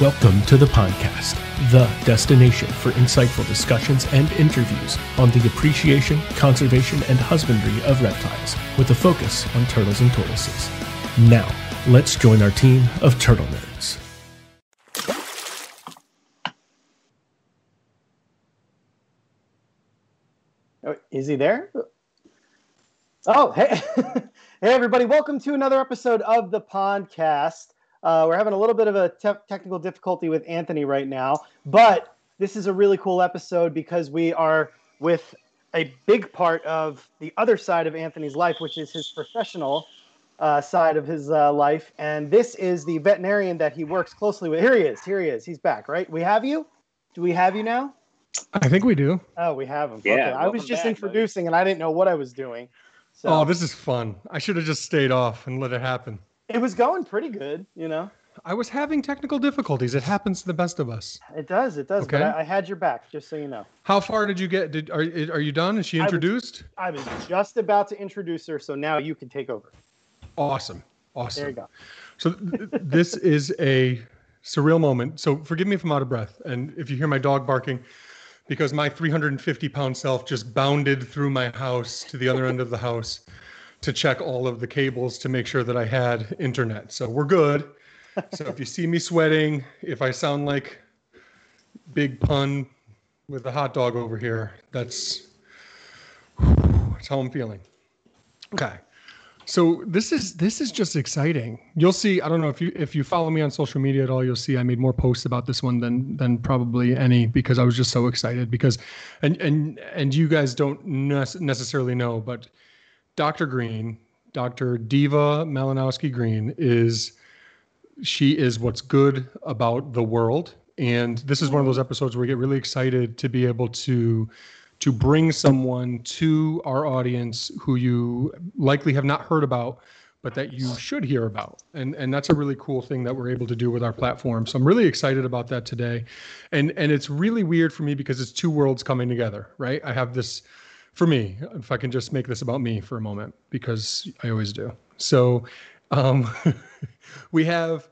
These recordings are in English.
Welcome to the Pondcast, the destination for insightful discussions and interviews on the appreciation, conservation, and husbandry of reptiles, with a focus on turtles and tortoises. Now, let's join our team of turtle nerds. Oh, is he there? Oh, hey, hey, everybody! Welcome to another episode of the Pondcast. Uh, we're having a little bit of a te- technical difficulty with Anthony right now, but this is a really cool episode because we are with a big part of the other side of Anthony's life, which is his professional uh, side of his uh, life, and this is the veterinarian that he works closely with. Here he is. Here he is. He's back. Right? We have you. Do we have you now? I think we do. Oh, we have him. Yeah, okay. I was just back, introducing, and I didn't know what I was doing. So Oh, this is fun. I should have just stayed off and let it happen. It was going pretty good, you know. I was having technical difficulties. It happens to the best of us. It does, it does. But Okay. I, I had your back, just so you know. How far did you get? Did are are you done? Is she I was- introduced? I was just about to introduce her, so now you can take over. Awesome. Awesome. There you go. So th- this is a surreal moment. So forgive me if I'm out of breath, and if you hear my dog barking, because my 350 pound self just bounded through my house to the other end of the house to check all of the cables to make sure that I had internet. So we're good. So if you see me sweating, if I sound like big pun with a hot dog over here, that's that's how I'm feeling. Okay. So this is this is just exciting. You'll see. I don't know if you if you follow me on social media at all. You'll see I made more posts about this one than than probably any because I was just so excited. Because, and and and you guys don't necessarily know, but Dr. Green, Dr. Diva Malinowski Green is she is what's good about the world, and this is one of those episodes where we get really excited to be able to to bring someone to our audience who you likely have not heard about but that you should hear about and and that's a really cool thing that we're able to do with our platform so i'm really excited about that today and and it's really weird for me because it's two worlds coming together right i have this for me if i can just make this about me for a moment because i always do so um we have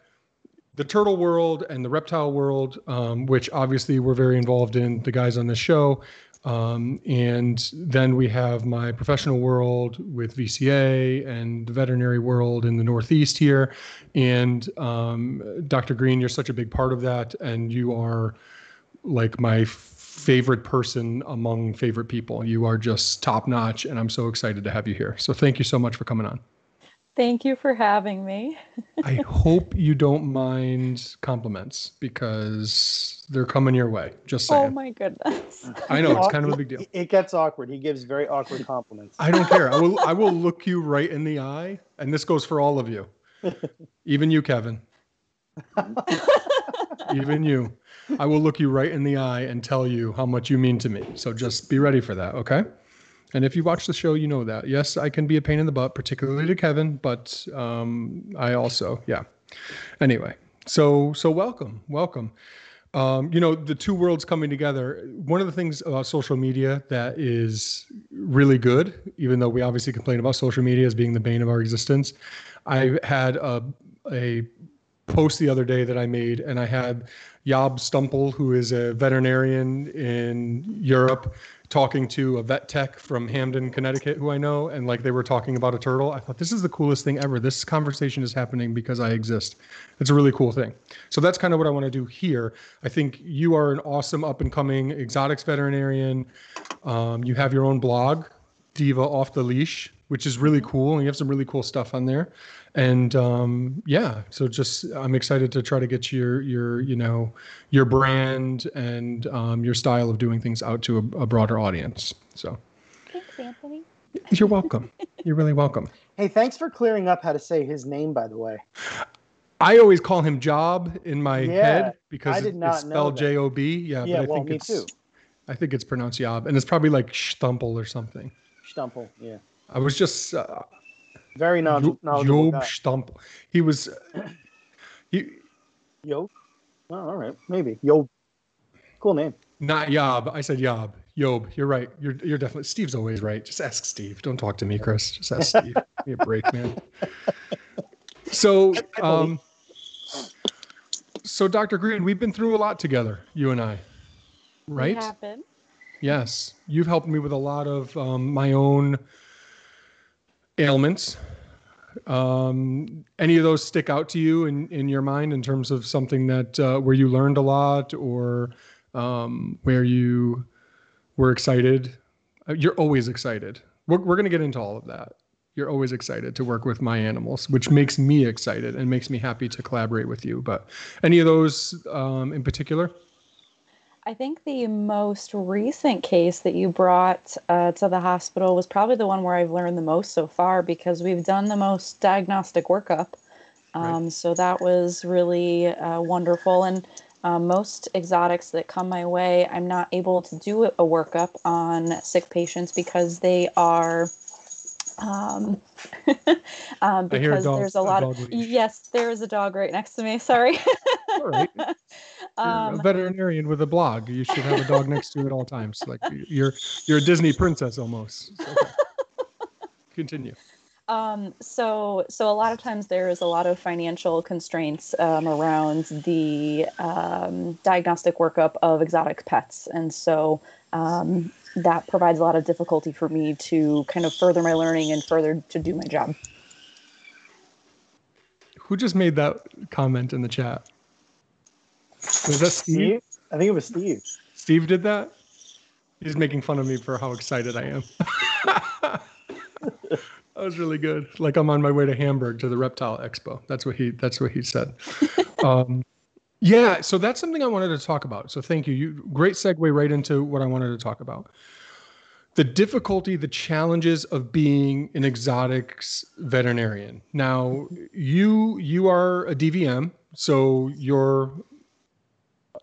the turtle world and the reptile world, um, which obviously we're very involved in, the guys on this show. Um, and then we have my professional world with VCA and the veterinary world in the Northeast here. And um, Dr. Green, you're such a big part of that. And you are like my favorite person among favorite people. You are just top notch. And I'm so excited to have you here. So thank you so much for coming on. Thank you for having me. I hope you don't mind compliments because they're coming your way. Just oh saying. Oh my goodness. I know it's kind of a big deal. It- It gets awkward. He gives very awkward compliments. I don't care. I will I will look you right in the eye, and this goes for all of you. Even you, Kevin. Even you. I will look you right in the eye and tell you how much you mean to me. So just be ready for that, okay? And if you watch the show, you know that. Yes, I can be a pain in the butt, particularly to Kevin, but um, I also, yeah. Anyway, so so welcome, welcome. Um, you know, the two worlds coming together. One of the things about social media that is really good, even though we obviously complain about social media as being the bane of our existence, I had a a post the other day that I made, and I had Job Stumpel, who is a veterinarian in Europe, talking to a vet tech from Hamden, Connecticut, who I know, and like they were talking about a turtle. I thought this is the coolest thing ever. This conversation is happening because I exist. It's a really cool thing. So that's kind of what I want to do here. I think you are an awesome up and coming exotics veterinarian. Um, you have your own blog, Diva Off the Leash, which is really cool, and you have some really cool stuff on there. And um, yeah, so just I'm excited to try to get your your you know your brand and um, your style of doing things out to a, a broader audience. So Thanks, Anthony. you're welcome. You're really welcome. Hey, thanks for clearing up how to say his name, by the way. I always call him Job in my Yeah, head because I did not it's spelled that. J O B. Yeah, Yeah, but I well, think me it's too. I think it's pronounced Job, and it's probably like Stumpel or something. Stumpel. Yeah. I was just uh, Very Jo- knowledge- knowledgeable Job guy. Stumpel. He was he Yo. Oh, all right. Maybe. Yo. Cool name. not Yob. I said Yob. Yob. You're right. You're you're definitely Steve's always right. Just ask Steve. Don't talk to me, Chris. Just ask Steve. Give me a break, man. So um So, Dr. Green, we've been through a lot together, you and I, right? We happen. Yes, you've helped me with a lot of um, my own ailments. Um, any of those stick out to you in, in your mind in terms of something that uh, where you learned a lot or um, where you were excited? Uh, You're always excited. We're, we're going to get into all of that. You're always excited to work with my animals, which makes me excited and makes me happy to collaborate with you. But any of those um, in particular? I think the most recent case that you brought uh, to the hospital was probably the one where I've learned the most so far because we've done the most diagnostic workup. Um, Right. So that was really uh, wonderful. And uh, most exotics that come my way, I'm not able to do a workup on sick patients because they are. Um, um, hear a because dog- there's a a lot of leash. yes, there is a dog right next to me. Sorry. All right. Um, a veterinarian with a blog. You should have a dog next to you at all times. Like you're you're a Disney princess almost. Okay. Continue. Um, so, so a lot of times there is a lot of financial constraints um, around the um, diagnostic workup of exotic pets, and so um, that provides a lot of difficulty for me to kind of further my learning and further to do my job. Who just made that comment in the chat? Was that Steve? Steve? I think it was Steve. Steve did that. He's making fun of me for how excited I am. that was really good. Like I'm on my way to Hamburg to the Reptile Expo. That's what he. That's what he said. um, yeah. So that's something I wanted to talk about. So thank you. You great segue right into what I wanted to talk about. The difficulty, the challenges of being an exotics veterinarian. Now, you you are a DVM, so you're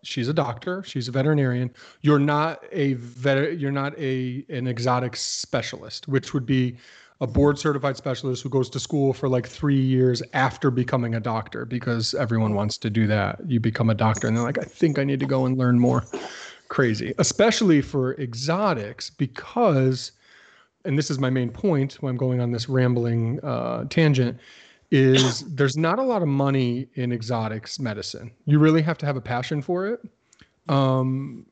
she's a doctor she's a veterinarian. You're not a vet you're not a an exotic specialist which would be a board certified specialist who goes to school for like three years after becoming a doctor because everyone wants to do that. You become a doctor and they're like i think i need to go and learn more. Crazy. Especially for exotics because and this is my main point when i'm going on this rambling uh, tangent is there's not a lot of money in exotics medicine. You really have to have a passion for it. Um,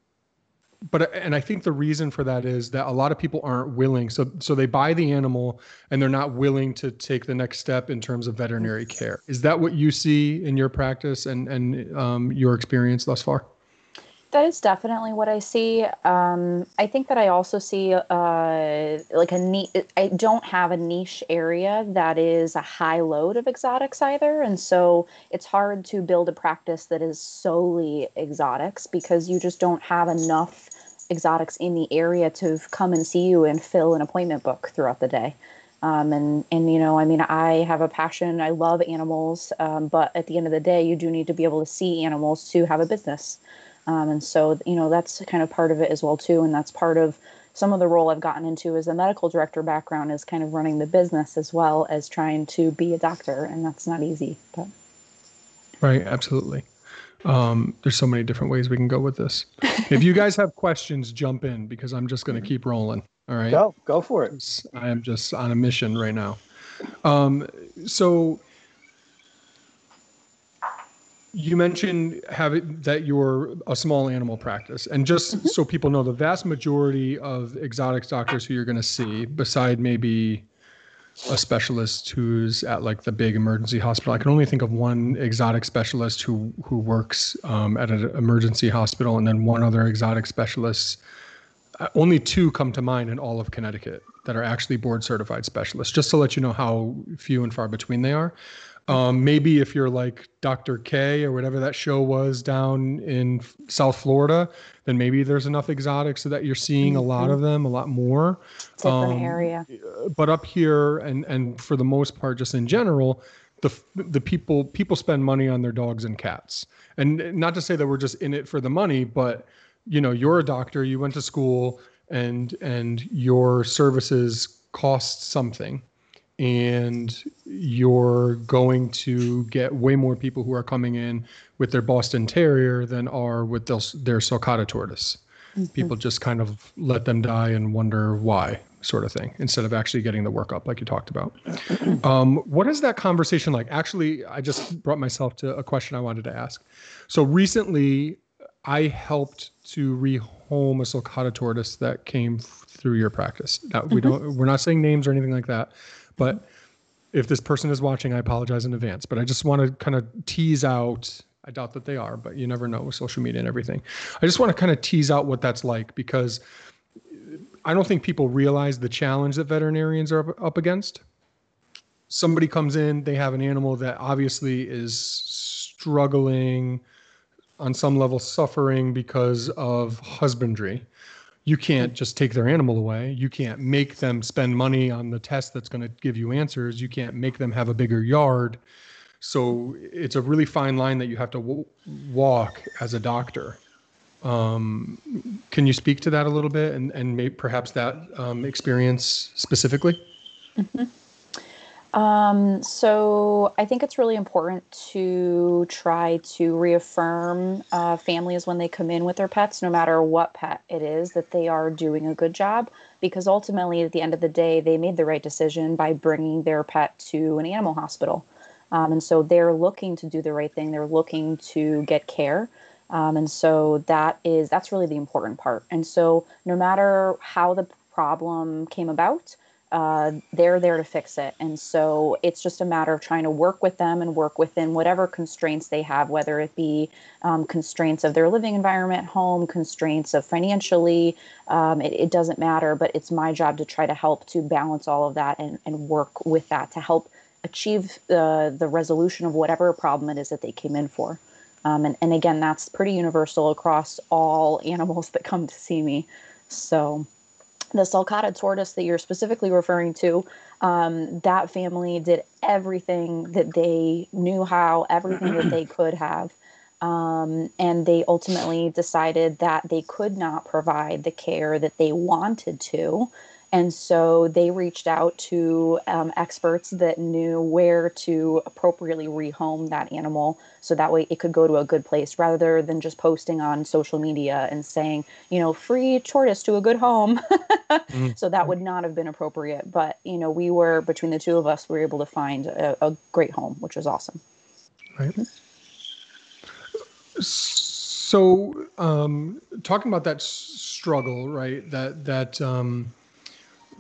but and I think the reason for that is that a lot of people aren't willing. So so they buy the animal and they're not willing to take the next step in terms of veterinary care. Is that what you see in your practice and and um, your experience thus far? That is definitely what I see. Um, I think that I also see uh, like a neat. I don't have a niche area that is a high load of exotics either, and so it's hard to build a practice that is solely exotics because you just don't have enough exotics in the area to come and see you and fill an appointment book throughout the day. Um, and and you know, I mean, I have a passion. I love animals, um, but at the end of the day, you do need to be able to see animals to have a business. Um, and so, you know, that's kind of part of it as well too. And that's part of some of the role I've gotten into as a medical director background is kind of running the business as well as trying to be a doctor, and that's not easy. But Right, absolutely. Um, there's so many different ways we can go with this. If you guys have questions, jump in because I'm just going to keep rolling. All right. Go, go for it. I am just on a mission right now. Um, so you mentioned having that you're a small animal practice, and just so people know, the vast majority of exotics doctors who you're going to see, beside maybe a specialist who's at like the big emergency hospital, I can only think of one exotic specialist who who works um, at an emergency hospital, and then one other exotic specialist. Uh, only two come to mind in all of Connecticut that are actually board certified specialists, just to let you know how few and far between they are. Um, maybe if you're like Dr. K or whatever that show was down in South Florida, then maybe there's enough exotics so that you're seeing a lot of them, a lot more. different Um, area. But up here, and and for the most part, just in general, the the people people spend money on their dogs and cats, and not to say that we're just in it for the money, but you know, you're a doctor, you went to school, and and your services cost something and you're going to get way more people who are coming in with their Boston Terrier than are with their, their Sulcata tortoise. mm-hmm. people just kind of let them die and wonder why sort of thing instead of actually getting the work up like you talked about um, what is that conversation like actually i just brought myself to a question i wanted to ask so recently i helped to rehome a sulcata tortoise that came through your practice now we mm-hmm. don't we're not saying names or anything like that but if this person is watching i apologize in advance but i just want to kind of tease out I doubt that they are, but you never know with social media and everything. I just want to kind of tease out what that's like because I don't think people realize the challenge that veterinarians are up against. Somebody comes in, they have an animal that obviously is struggling, on some level suffering because of husbandry. You can't just take their animal away. You can't make them spend money on the test that's going to give you answers. You can't make them have a bigger yard so it's a really fine line that you have to w- walk as a doctor. Um, can you speak to that a little bit and, and perhaps that um, experience specifically? Mm-hmm. Um, so I think it's really important to try to reaffirm uh, families when they come in with their pets, no matter what pet it is, that they are doing a good job. Because ultimately, at the end of the day, they made the right decision by bringing their pet to an animal hospital. Um, and so they're looking to do the right thing. They're looking to get care. Um, and so that is that's really the important part. And so no matter how the problem came about, uh, they're there to fix it. And so it's just a matter of trying to work with them and work within whatever constraints they have, whether it be um, constraints of their living environment, home, constraints of financially. Um, it, it, doesn't matter, but it's my job to try to help to balance all of that and, and work with that to help achieve uh, the resolution of whatever problem it is that they came in for. Um, and, and again, that's pretty universal across all animals that come to see me. So, the sulcata tortoise that you're specifically referring to, um, that family did everything that they knew how, everything that they could have. Um, and they ultimately decided that they could not provide the care that they wanted to and so they reached out to um, experts that knew where to appropriately rehome that animal so that way it could go to a good place rather than just posting on social media and saying, you know, free tortoise to a good home. mm-hmm. So that would not have been appropriate. But, you know, we were, between the two of us, we were able to find a, a great home, which was awesome. Right. So, um, talking about that struggle, right? That, that, um,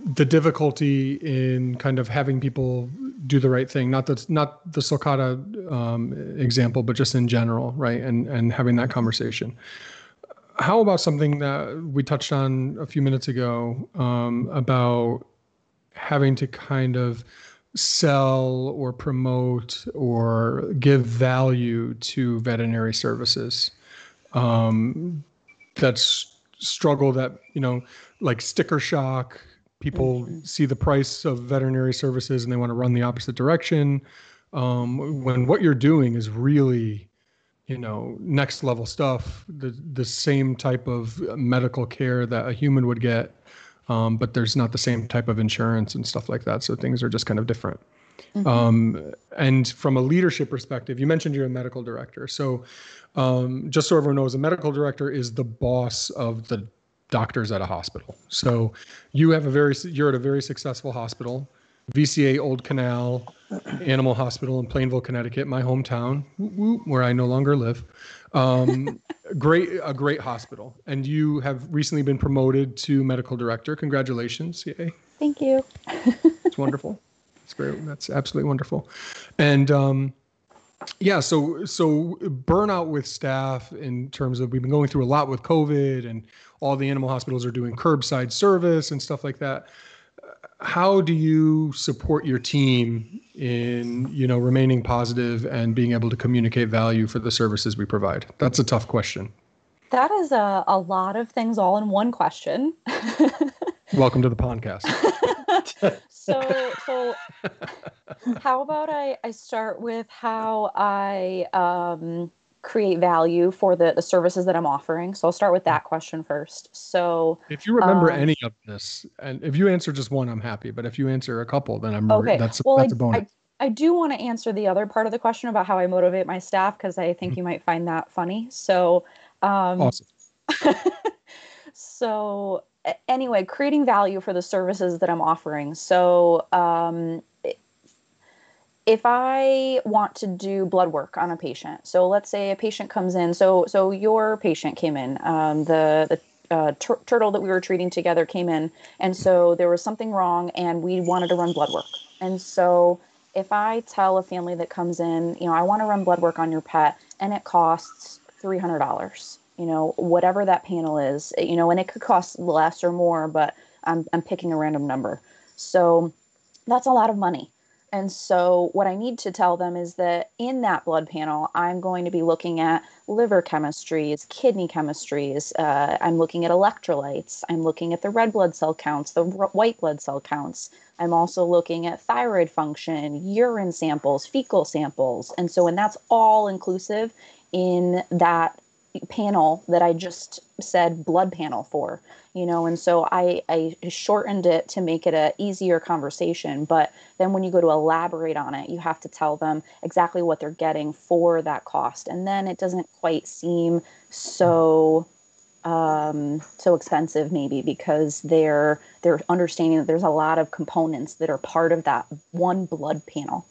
the difficulty in kind of having people do the right thing not the not the sulcata um, example but just in general right and and having that conversation. How about something that we touched on a few minutes ago um, about having to kind of sell or promote or give value to veterinary services? Um, that's struggle that you know like sticker shock people mm-hmm. see the price of veterinary services and they want to run the opposite direction um, when what you're doing is really you know next level stuff the the same type of medical care that a human would get um, but there's not the same type of insurance and stuff like that so things are just kind of different mm-hmm. um, and from a leadership perspective you mentioned you're a medical director so um, just so everyone knows a medical director is the boss of the doctors at a hospital. So you have a very you're at a very successful hospital, VCA Old Canal Animal Hospital in Plainville, Connecticut, my hometown, where I no longer live. Um, great a great hospital, and you have recently been promoted to medical director. Congratulations! Yay! Thank you. it's wonderful. It's great. That's absolutely wonderful, and. Um, yeah so so burnout with staff in terms of we've been going through a lot with covid and all the animal hospitals are doing curbside service and stuff like that. How do you support your team in you know remaining positive and being able to communicate value for the services we provide? That's a tough question. That is a, a lot of things all in one question. Welcome to the podcast. So so how about I, I start with how I um, create value for the, the services that I'm offering. So I'll start with that question first. So if you remember um, any of this, and if you answer just one, I'm happy. But if you answer a couple, then I'm okay. That's well, that's I, a bonus. I, I do want to answer the other part of the question about how I motivate my staff because I think mm-hmm. you might find that funny. So um, awesome. so anyway, creating value for the services that I'm offering. So um, if I want to do blood work on a patient, so let's say a patient comes in. So so your patient came in. Um, the the uh, tur- turtle that we were treating together came in, and so there was something wrong, and we wanted to run blood work. And so if I tell a family that comes in, you know, I want to run blood work on your pet, and it costs three hundred dollars you know, whatever that panel is, you know, and it could cost less or more, but I'm, I'm picking a random number. So that's a lot of money. And so, what I need to tell them is that in that blood panel, I'm going to be looking at liver chemistries, kidney chemistries. Uh, I'm looking at electrolytes. I'm looking at the red blood cell counts, the r- white blood cell counts. I'm also looking at thyroid function, urine samples, fecal samples. And so, and that's all inclusive in that panel that I just said blood panel for, you know, and so I, I shortened it to make it a easier conversation. But then when you go to elaborate on it, you have to tell them exactly what they're getting for that cost. And then it doesn't quite seem so um so expensive maybe because they're they're understanding that there's a lot of components that are part of that one blood panel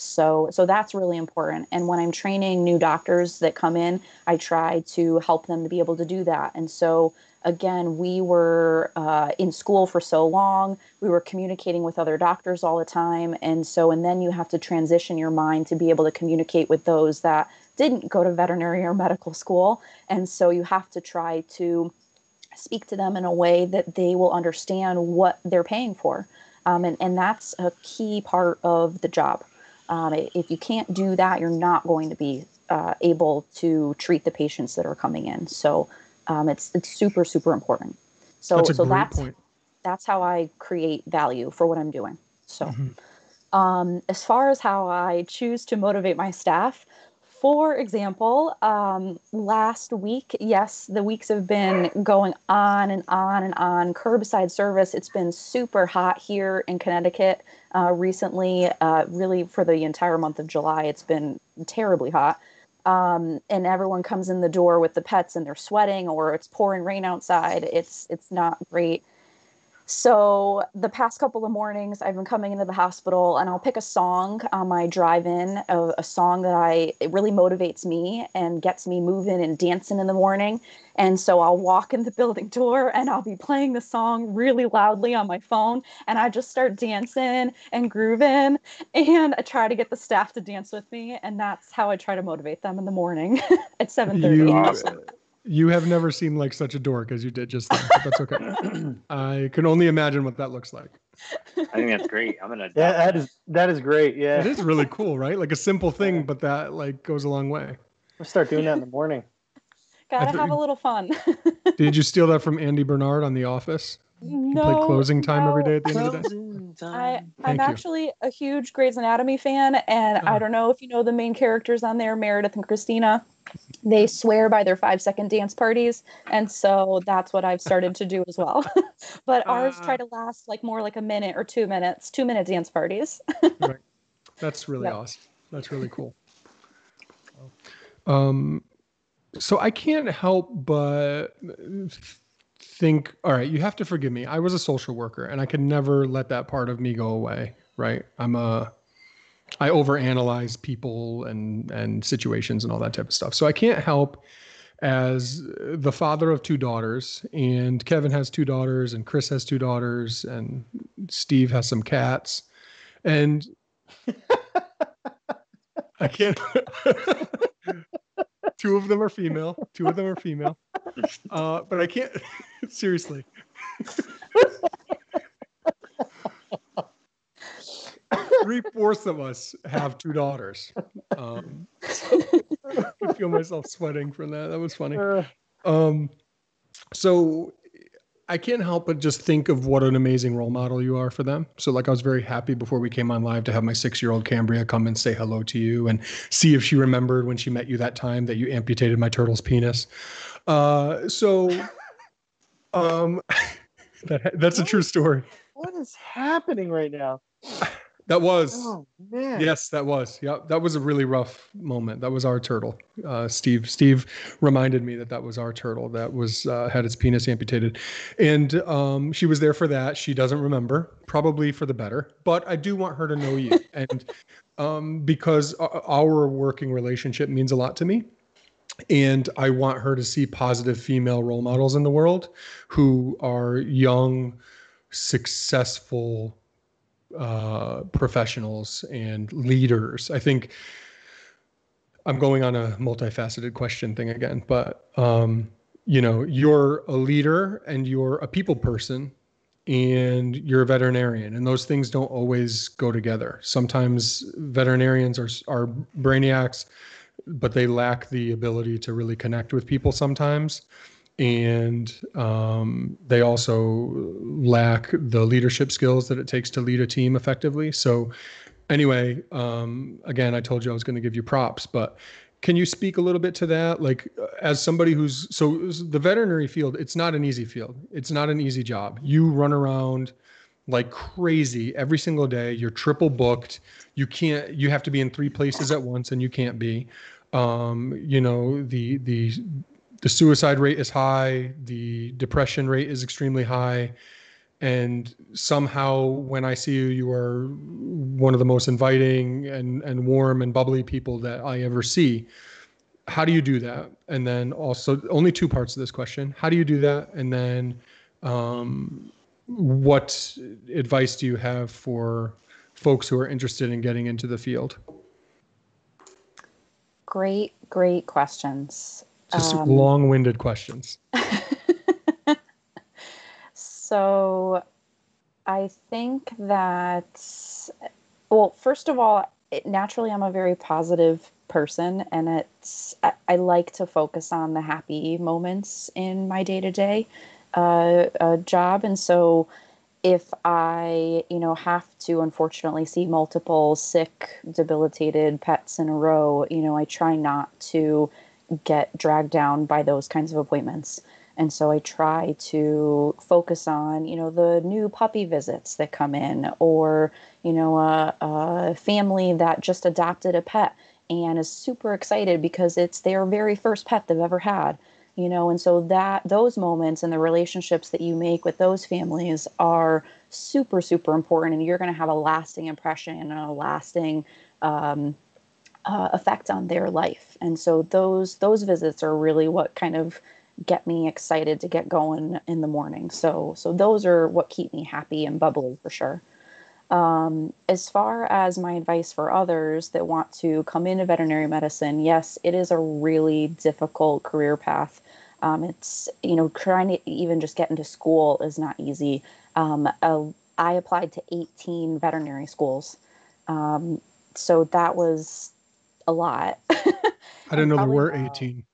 so so that's really important. And when I'm training new doctors that come in, I try to help them to be able to do that. And so again, we were uh, in school for so long. We were communicating with other doctors all the time. And so, and then you have to transition your mind to be able to communicate with those that didn't go to veterinary or medical school. And so you have to try to speak to them in a way that they will understand what they're paying for. Um, and, and that's a key part of the job. Um, if you can't do that, you're not going to be uh, able to treat the patients that are coming in. So um, it's it's super super important. So that's so that's point. that's how I create value for what I'm doing. So Mhm. um, as far as how I choose to motivate my staff, for example, um, last week, yes, the weeks have been going on and on and on. Curbside service, it's been super hot here in Connecticut uh, recently. Uh, really, for the entire month of July, it's been terribly hot. Um, and everyone comes in the door with the pets and they're sweating or it's pouring rain outside. It's it's not great. So the past couple of mornings, I've been coming into the hospital, and I'll pick a song on my drive-in, a, a song that I it really motivates me and gets me moving and dancing in the morning. And so I'll walk in the building door, and I'll be playing the song really loudly on my phone, and I just start dancing and grooving, and I try to get the staff to dance with me, and that's how I try to motivate them in the morning at seven thirty. You, you have never seen like such a dork as you did just then. But that's okay. I can only imagine what that looks like. I think that's great. I'm gonna. Yeah, that is that is great. Yeah, It is really cool, right? Like a simple thing, but that like goes a long way. we'll start doing that in the morning. Gotta thought have a little fun. Did you steal that from Andy Bernard on The Office? You play no, closing time every no. day at the end of the day. Closing I, I'm you. actually a huge Grey's Anatomy fan, and Oh. I don't know if you know the main characters on there, Meredith and Cristina. They swear by their five second dance parties, and so that's what I've started to do as well. but ours try Ah. to last like more like a minute or two minutes, two minute dance parties. right. That's really Yep. awesome. That's really cool. Um, so I can't help but think, all right, you have to forgive me. I was a social worker and I could never let that part of me go away, right? I'm a I overanalyze people and and situations and all that type of stuff. So I can't help as the father of two daughters and Kevin has two daughters and Chris has two daughters and Steve has some cats and I can't. two of them are female. Two of them are female. Uh, but I can't. seriously. Three fourths of us have two daughters. Um, I feel myself sweating from that. That was funny. Uh, Um, so I can't help but just think of what an amazing role model you are for them. So like I was very happy before we came on live to have my six-year-old Cambria come and say hello to you and see if she remembered when she met you that time that you amputated my turtle's penis. Uh, so um, that, that's a true story. what is happening right now? That was. Oh. Yes, that was. Yeah, that was a really rough moment. That was our turtle. Uh, Steve. Steve reminded me that that was our turtle that was uh, had its penis amputated, and um, she was there for that. She doesn't remember, probably for the better. But I do want her to know you, and um, because our working relationship means a lot to me, and I want her to see positive female role models in the world, who are young, successful uh, professionals and leaders. I think I'm going on a multifaceted question thing again, but um, you know, you're a leader and you're a people person and you're a veterinarian and those things don't always go together. Sometimes veterinarians are are brainiacs but they lack the ability to really connect with people sometimes and um, they also lack the leadership skills that it takes to lead a team effectively. So, anyway, um, again, I told you I was going to give you props, but can you speak a little bit to that? Like, as somebody who's so the veterinary field, it's not an easy field. It's not an easy job. You run around like crazy every single day. You're triple booked. You can't. You have to be in three places at once, and you can't be. Um, you know the the the suicide rate is high, the depression rate is extremely high, and somehow when I see you, you are one of the most inviting and and warm and bubbly people that I ever see. How do you do that? And then also only two parts of this question: How do you do that? And then um, what advice do you have for folks who are interested in getting into the field? Great, great questions. Just um, long-winded questions. so, I think that well, first of all, it, naturally, I'm a very positive person, and it's I, I, like to focus on the happy moments in my day-to-day uh, uh, job, and so if I, you know, have to unfortunately see multiple sick, debilitated pets in a row, you know, I try not to get dragged down by those kinds of appointments. And so I try to focus on, you know, the new puppy visits that come in, or, you know, a, a family that just adopted a pet and is super excited because it's their very first pet they've ever had you know and so that those moments and the relationships that you make with those families are super super important and you're going to have a lasting impression and a lasting um, uh, effect on their life. And so those those visits are really what kind of get me excited to get going in the morning. So so those are what keep me happy and bubbly for sure. Um, as far as my advice for others that want to come into veterinary medicine, yes, it is a really difficult career path. Um, it's you know trying to even just get into school is not easy. Um, uh, I applied to 18 veterinary schools, um, so that was a lot. I didn't know there were 18.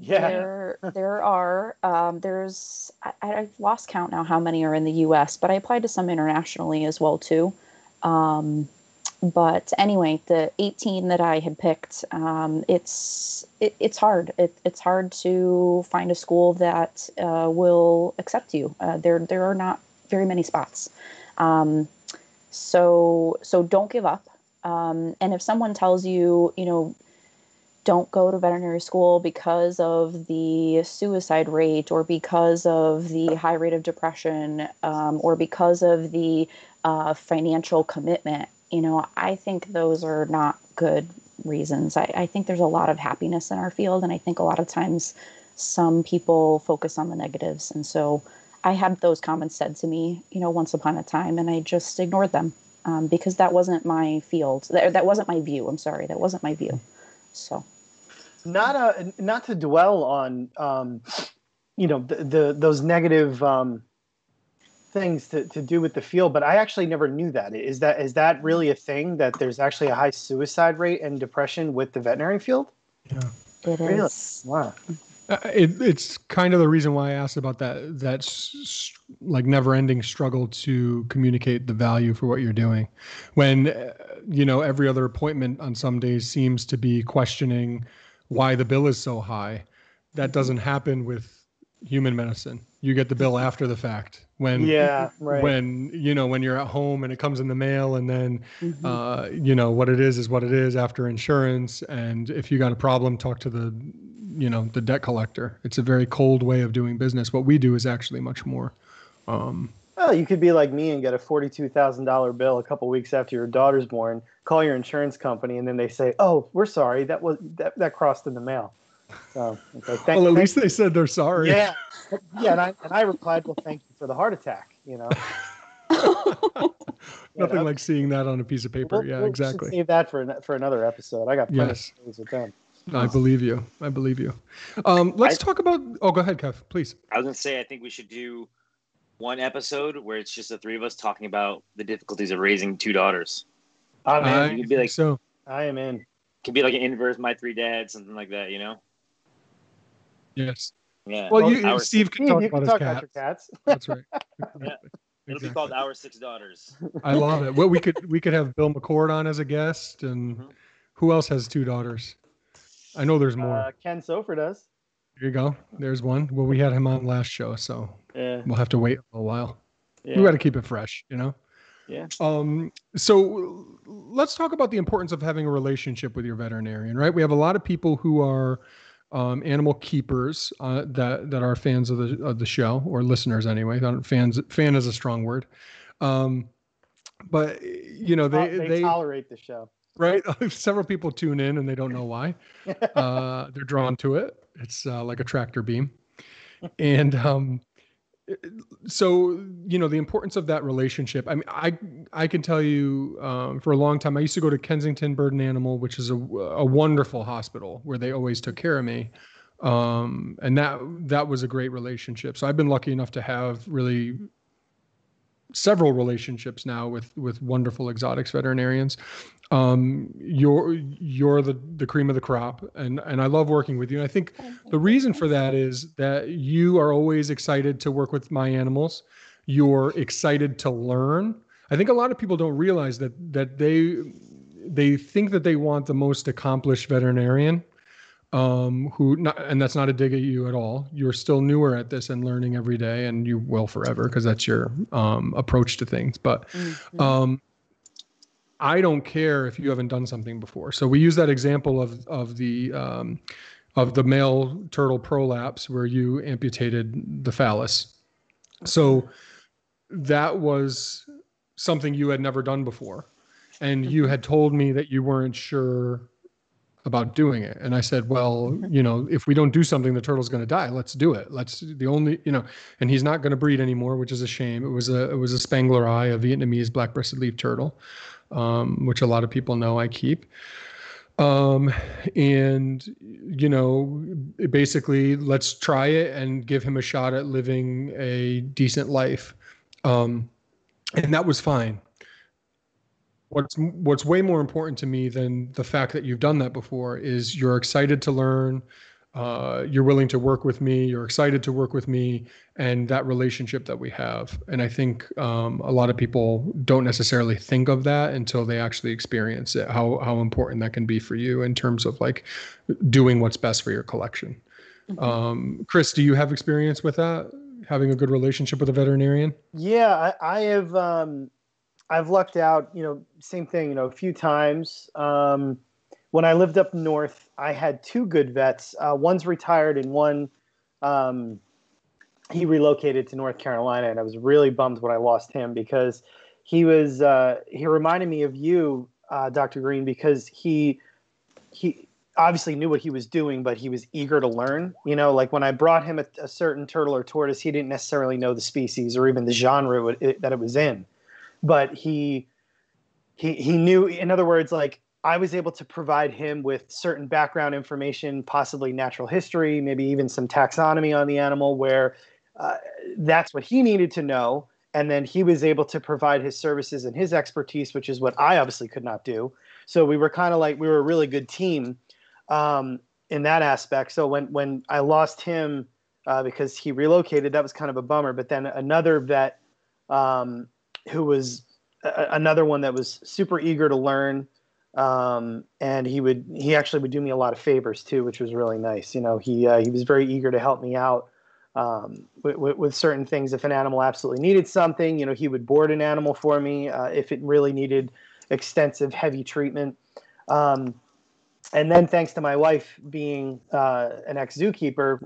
Yeah. There, there are. Um, there's, I, I've lost count now how many are in the US, but I applied to some internationally as well, too. Um, but anyway, the 18 that I had picked, um, it's it, it's hard. It, it's hard to find a school that uh, will accept you. Uh, there there are not very many spots. Um, so so don't give up. Um, and if someone tells you, you know, don't go to veterinary school because of the suicide rate or because of the high rate of depression um, or because of the uh, financial commitment, you know, I think those are not good reasons. I, I think there's a lot of happiness in our field, and I think a lot of times some people focus on the negatives. And so I had those comments said to me, you know, once upon a time, and I just ignored them um, because that wasn't my field. That, that wasn't my view. I'm sorry, that wasn't my view. So, not a not to dwell on, um, you know, the, the those negative um, things to, to do with the field, but I actually never knew that. Is that is that really a thing that there's actually a high suicide rate and depression with the veterinary field? Yeah, it really? is. Wow. Uh, it, it's kind of the reason why I asked about that. That's like never-ending struggle to communicate the value for what you're doing. When uh, you know every other appointment on some days seems to be questioning why the bill is so high. That doesn't happen with human medicine. You get the bill after the fact when Yeah, right. when you know when you're at home and it comes in the mail and then Mhm. uh, you know what it is is what it is after insurance and if you got a problem talk to the you know the debt collector it's a very cold way of doing business what we do is actually much more um, Well, you could be like me and get a forty-two thousand dollar bill a couple weeks after your daughter's born. Call your insurance company, and then they say, "Oh, we're sorry. That was that, that crossed in the mail." So, like, thank, well at least they said they're sorry yeah, yeah. And I and I replied, "Well, thank you for the heart attack." You know, nothing like seeing that on a piece of paper we'll- yeah we'll- exactly Save that for for another episode. I got plenty Yes. of stories with them. I believe you i believe you um, let's talk about oh go ahead kev please I was gonna say I think we should do one episode where it's just the three of us talking about the difficulties of raising two daughters. I'm in. I you could be think like- so I am in. Could be like an inverse my three dads, something like that, you know? yes Yeah. well you our- steve can talk you about can his talk cat about your cats. that's right yeah. It'll be called Our Six Daughters. I love it. Well, we could we could have Bill McCord on as a guest, and Mhm. who else has two daughters? I know there's more. Uh, Ken Sofer does. There you go. There's one. Well, we had him on last show, so Yeah. we'll have to wait a little while. yeah. We got to keep it fresh, you know. Yeah. Um. So let's talk about the importance of having a relationship with your veterinarian, right? We have a lot of people who are um, animal keepers uh, that that are fans of the of the show or listeners anyway. Fans fan is a strong word. Um, but you know they they, they tolerate the show. Right? Several people tune in and they don't know why. Uh, they're drawn to it. It's uh, like a tractor beam, and um, so you know the importance of that relationship. I mean, I I can tell you um, for a long time. I used to go to Kensington Bird and Animal, which is a, a wonderful hospital where they always took care of me. Um, and that that was a great relationship. So I've been lucky enough to have really several relationships now with with wonderful exotics veterinarians um you're you're the the cream of the crop and and i love working with you. And i think the reason for that is that you are always excited to work with my animals. You're excited to learn. I think a lot of people don't realize that that they they think that they want the most accomplished veterinarian um who not and that's not a dig at you at all. You're still newer at this and learning every day and you will forever because that's your um approach to things. But Mhm. um, I don't care if you haven't done something before. So we use that example of of the um, of the male turtle prolapse where you amputated the phallus. So that was something you had never done before, and you had told me that you weren't sure about doing it. And i said well you know if we don't do something the turtle's going to die. Let's do it. Let's the only you know and he's not going to breed anymore which is a shame. It was a it was a spengleri a vietnamese black-breasted leaf turtle um, which a lot of people know i keep. Um, and you know basically let's try it and give him a shot at living a decent life. Um, and that was fine. What's what's way more important to me than the fact that you've done that before is you're excited to learn uh, you're willing to work with me you're excited to work with me and that relationship that we have and i think um, a lot of people don't necessarily think of that until they actually experience it how how important that can be for you in terms of like doing what's best for your collection Mhm. um, chris do you have experience with that having a good relationship with a veterinarian Yeah, I, I have. Um, I've lucked out. You know, same thing. You know, a few times. Um, when I lived up north, I had two good vets. Uh, one's retired, and one um, he relocated to North Carolina, and I was really bummed when I lost him because he was. Uh, he reminded me of you, uh, Dr. Green, because he he obviously knew what he was doing, but he was eager to learn. You know, like when I brought him a, a certain turtle or tortoise, he didn't necessarily know the species or even the genre it, that it was in, but he he he knew. In other words, like I was able to provide him with certain background information, possibly natural history, maybe even some taxonomy on the animal, where uh, that's what he needed to know. And then he was able to provide his services and his expertise, which is what I obviously could not do. So we were kind of like we were a really good team um, in that aspect. So when when I lost him uh, because he relocated, that was kind of a bummer. But then another vet um, who was a- another one that was super eager to learn, um, and he would he actually would do me a lot of favors too, which was really nice. You know, he uh, he was very eager to help me out. um, with, with, certain things. If an animal absolutely needed something, you know, he would board an animal for me uh, if it really needed extensive, heavy treatment. Um, and then, thanks to my wife being uh, an ex zookeeper,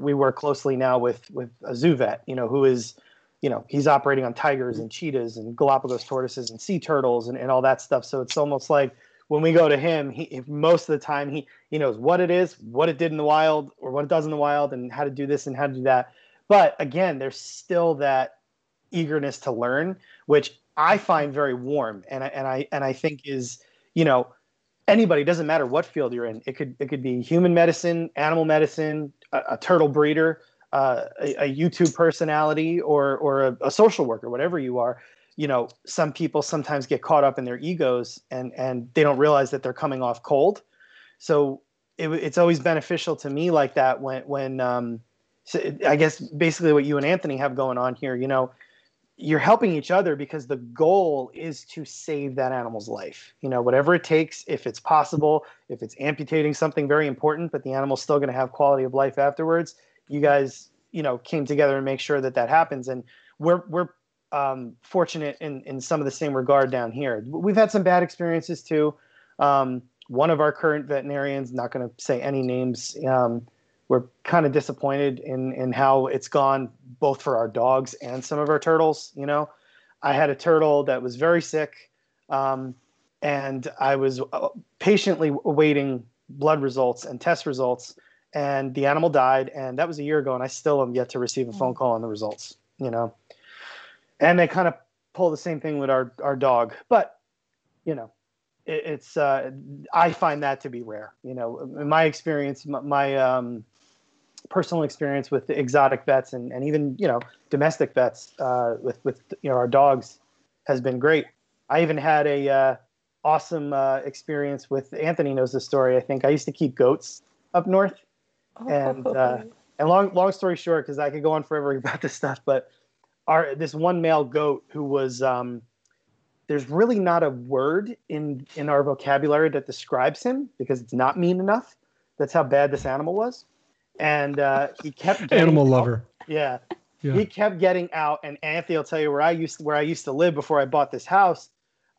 we work closely now with with a zoo vet, you know, who is, you know, he's operating on tigers and cheetahs and Galapagos tortoises and sea turtles and, and all that stuff. So it's almost like when we go to him, he most of the time he he knows what it is, what it did in the wild, or what it does in the wild, and how to do this and how to do that. But again, there's still that eagerness to learn, which I find very warm, and I and I and I think is you know anybody doesn't matter what field you're in. It could it could be human medicine, animal medicine, a, a turtle breeder, uh, a, a, YouTube personality, or or a, a social worker, whatever you are you know some people sometimes get caught up in their egos and and they don't realize that they're coming off cold. So it, it's always beneficial to me like that when when um, so i guess basically what you and anthony have going on here you know you're helping each other because the goal is to save that animal's life. You know whatever it takes if it's possible if it's amputating something very important but the animal's still going to have quality of life afterwards you guys you know came together and make sure that that happens. And we're we're um, fortunate in, in some of the same regard down here. We've had some bad experiences too. Um, one of our current veterinarians, not going to say any names, um, we're kind of disappointed in, in how it's gone both for our dogs and some of our turtles. You know, I had a turtle that was very sick, um, and I was uh, patiently awaiting blood results and test results, and the animal died, and that was a year ago, and I still am yet to receive a phone call on the results. You know, and they kind of pull the same thing with our our dog. But you know it, it's uh, i find that to be rare you know. In my experience my, my um, personal experience with exotic vets and, and even you know domestic vets uh, with with you know our dogs has been great. I even had a uh, awesome uh, experience with anthony knows the story i think. I used to keep goats up north. Oh. and uh, and long long story short because i could go on forever about this stuff but our this one male goat who was um, there's really not a word in in our vocabulary that describes him because it's not mean enough. That's how bad this animal was, and uh, he kept animal out. lover. Yeah. yeah, he kept getting out. And Anthony, I'll tell you where I used to, where I used to live before I bought this house.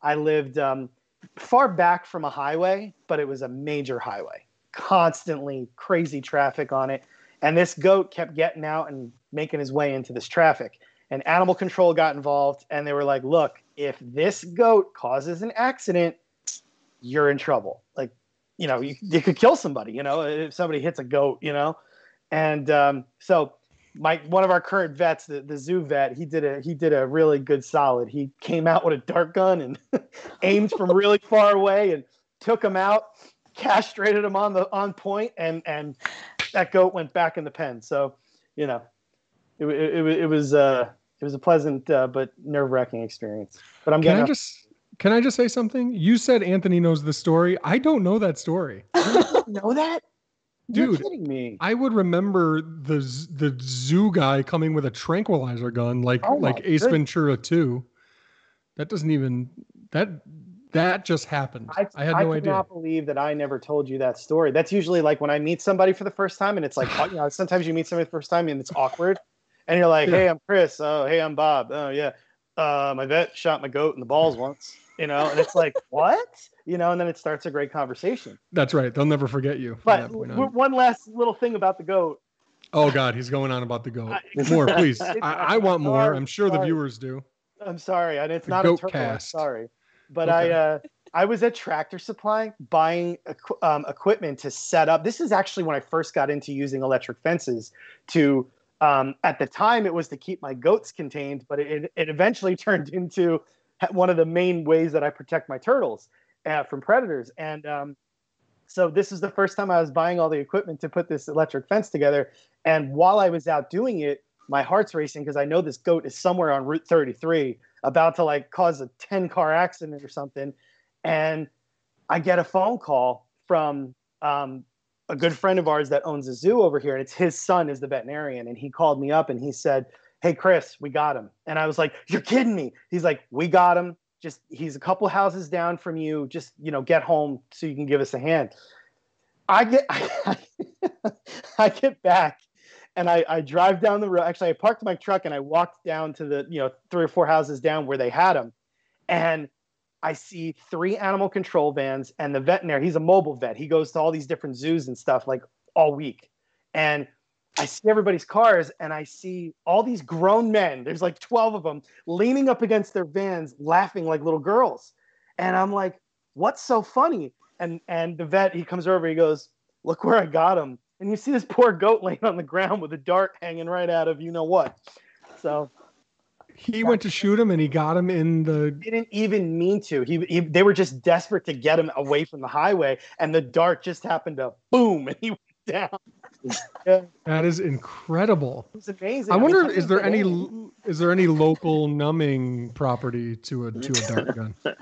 I lived um, far back from a highway, but it was a major highway, constantly crazy traffic on it. And this goat kept getting out and making his way into this traffic and animal control got involved and they were like look if this goat causes an accident you're in trouble. Like you know you, you could kill somebody you know if somebody hits a goat you know? And um, so my one of our current vets the, the zoo vet he did a he did a really good solid. He came out with a dart gun and aimed from really far away and took him out castrated him on the on point and and that goat went back in the pen. So you know it, it, it, it was uh it was a pleasant uh, but nerve wracking experience. But I'm can I just can I just say something? You said Anthony knows the story. I don't know that story. know that? Dude, You're kidding me. I would remember the the zoo guy coming with a tranquilizer gun, like oh like Ace goodness. Ventura 2. That doesn't even that that just happened. I, I had no I idea. I cannot believe that I never told you that story. That's usually like when I meet somebody for the first time, and it's like you know sometimes you meet somebody for the first time and it's awkward and you're like, "Hey, I'm Chris. Oh, hey, I'm Bob. Oh, yeah. Uh, my vet shot my goat in the balls once." You know, and it's like, "What?" You know, and then it starts a great conversation. That's right. They'll never forget you. But one last little thing about the goat. Oh God, he's going on about the goat. more, please. I, I, want more. I'm sure sorry. the viewers do. I'm sorry, and it's the not a turtle. Cast. sorry, but okay. I uh, I was at Tractor Supply buying um, equipment to set up. This is actually when I first got into using electric fences to um, at the time, it was to keep my goats contained, but it, it eventually turned into one of the main ways that I protect my turtles uh, from predators. And um, so this is the first time I was buying all the equipment to put this electric fence together. And while I was out doing it, my heart's racing because I know this goat is somewhere on Route 33, about to like cause a 10 car accident or something. And I get a phone call from um, a good friend of ours that owns a zoo over here, and it's his son is the veterinarian, and he called me up and he said, "Hey, Chris, we got him." And I was like, "You're kidding me?" He's like, "We got him. Just he's a couple houses down from you. Just you know, get home so you can give us a hand." I get I, I get back, and I, I drive down the road. Actually, I parked my truck and I walked down to the, you know, three or four houses down where they had him. And I see three animal control vans and the veterinary. He's a mobile vet. He goes to all these different zoos and stuff like all week. And I see everybody's cars and I see all these grown men. There's like 12 of them leaning up against their vans, laughing like little girls. And I'm like, what's so funny? And and the vet, he comes over, he goes, Look where I got him. And you see this poor goat laying on the ground with a dart hanging right out of you know what. So he went to shoot him and he got him in the didn't even mean to. He, he they were just desperate to get him away from the highway, and the dart just happened to boom, and he went down. yeah. That is incredible. It's amazing. I wonder, I mean, is there any is there any local numbing property to a to a dart gun?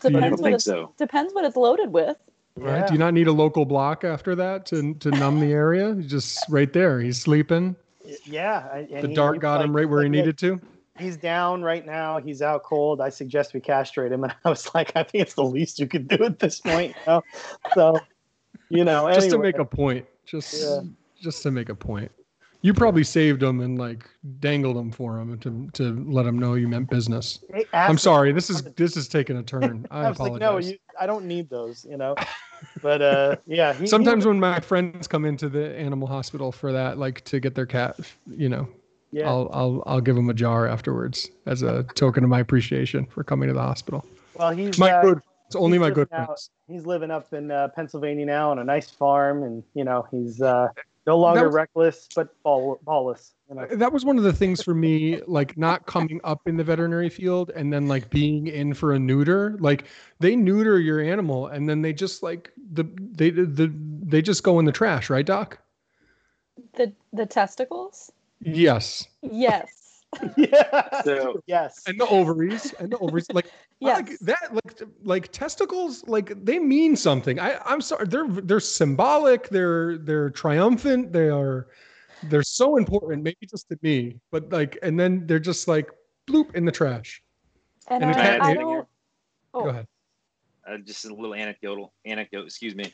depends, what so. depends what it's loaded with. Right? Yeah. Do you not need a local block after that to to numb the area? Just right there. He's sleeping. Yeah. the dart got like, him right where he needed to. He's down right now. He's out cold. I suggest we castrate him. And I was like, I think it's the least you could do at this point. You know? So, you know, just to make a point. Just yeah. just to make a point. You probably saved them and like dangled them for them to to let them know you meant business. I'm sorry. This is this is taking a turn. I, I was apologize. Like, no, you, I don't need those. You know. But uh, yeah. He, Sometimes he, when my friends come into the animal hospital for that, like to get their cat, you know, yeah. I'll I'll I'll give them a jar afterwards as a token of my appreciation for coming to the hospital. Well, he's my uh, good. It's only my good friends. He's living up in uh, Pennsylvania now on a nice farm, and you know he's uh, no longer was, reckless, but ball, ballless. You uh, know? That was one of the things for me, like not coming up in the veterinary field and then like being in for a neuter. Like they neuter your animal and then they just like the they the they just go in the trash, right, Doc? The the testicles. Yes. Yes. yeah. So, yes. And the ovaries and the ovaries, like yes. like that, like like testicles, like they mean something. I I'm sorry, they're they're symbolic. They're they're triumphant. They are they're so important. Maybe just to me, but like, and then they're just like bloop in the trash. And, and I, I, don't. Oh. Go ahead. Uh, just a little anecdotal anecdote. Excuse me.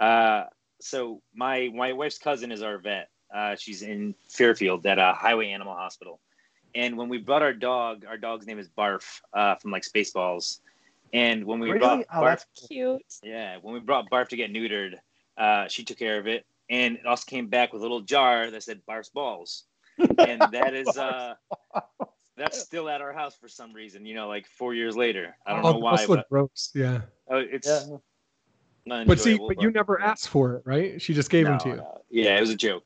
Uh, so my my wife's cousin is our vet. Uh, she's in Fairfield at a highway animal hospital and when we brought our dog, our dog's name is Barf uh, from like Spaceballs. And when we really? brought oh, Barf, that's cute. Yeah, when we brought Barf to get neutered, uh, she took care of it, and it also came back with a little jar that said Barf's balls, and that is uh, that's still at our house for some reason. You know, like four years later, I don't oh, know why. But, gross. Yeah. Oh, it's. Yeah. But see, but, but, you never asked for it, right? She just gave no, them to you. No. Yeah, it was a joke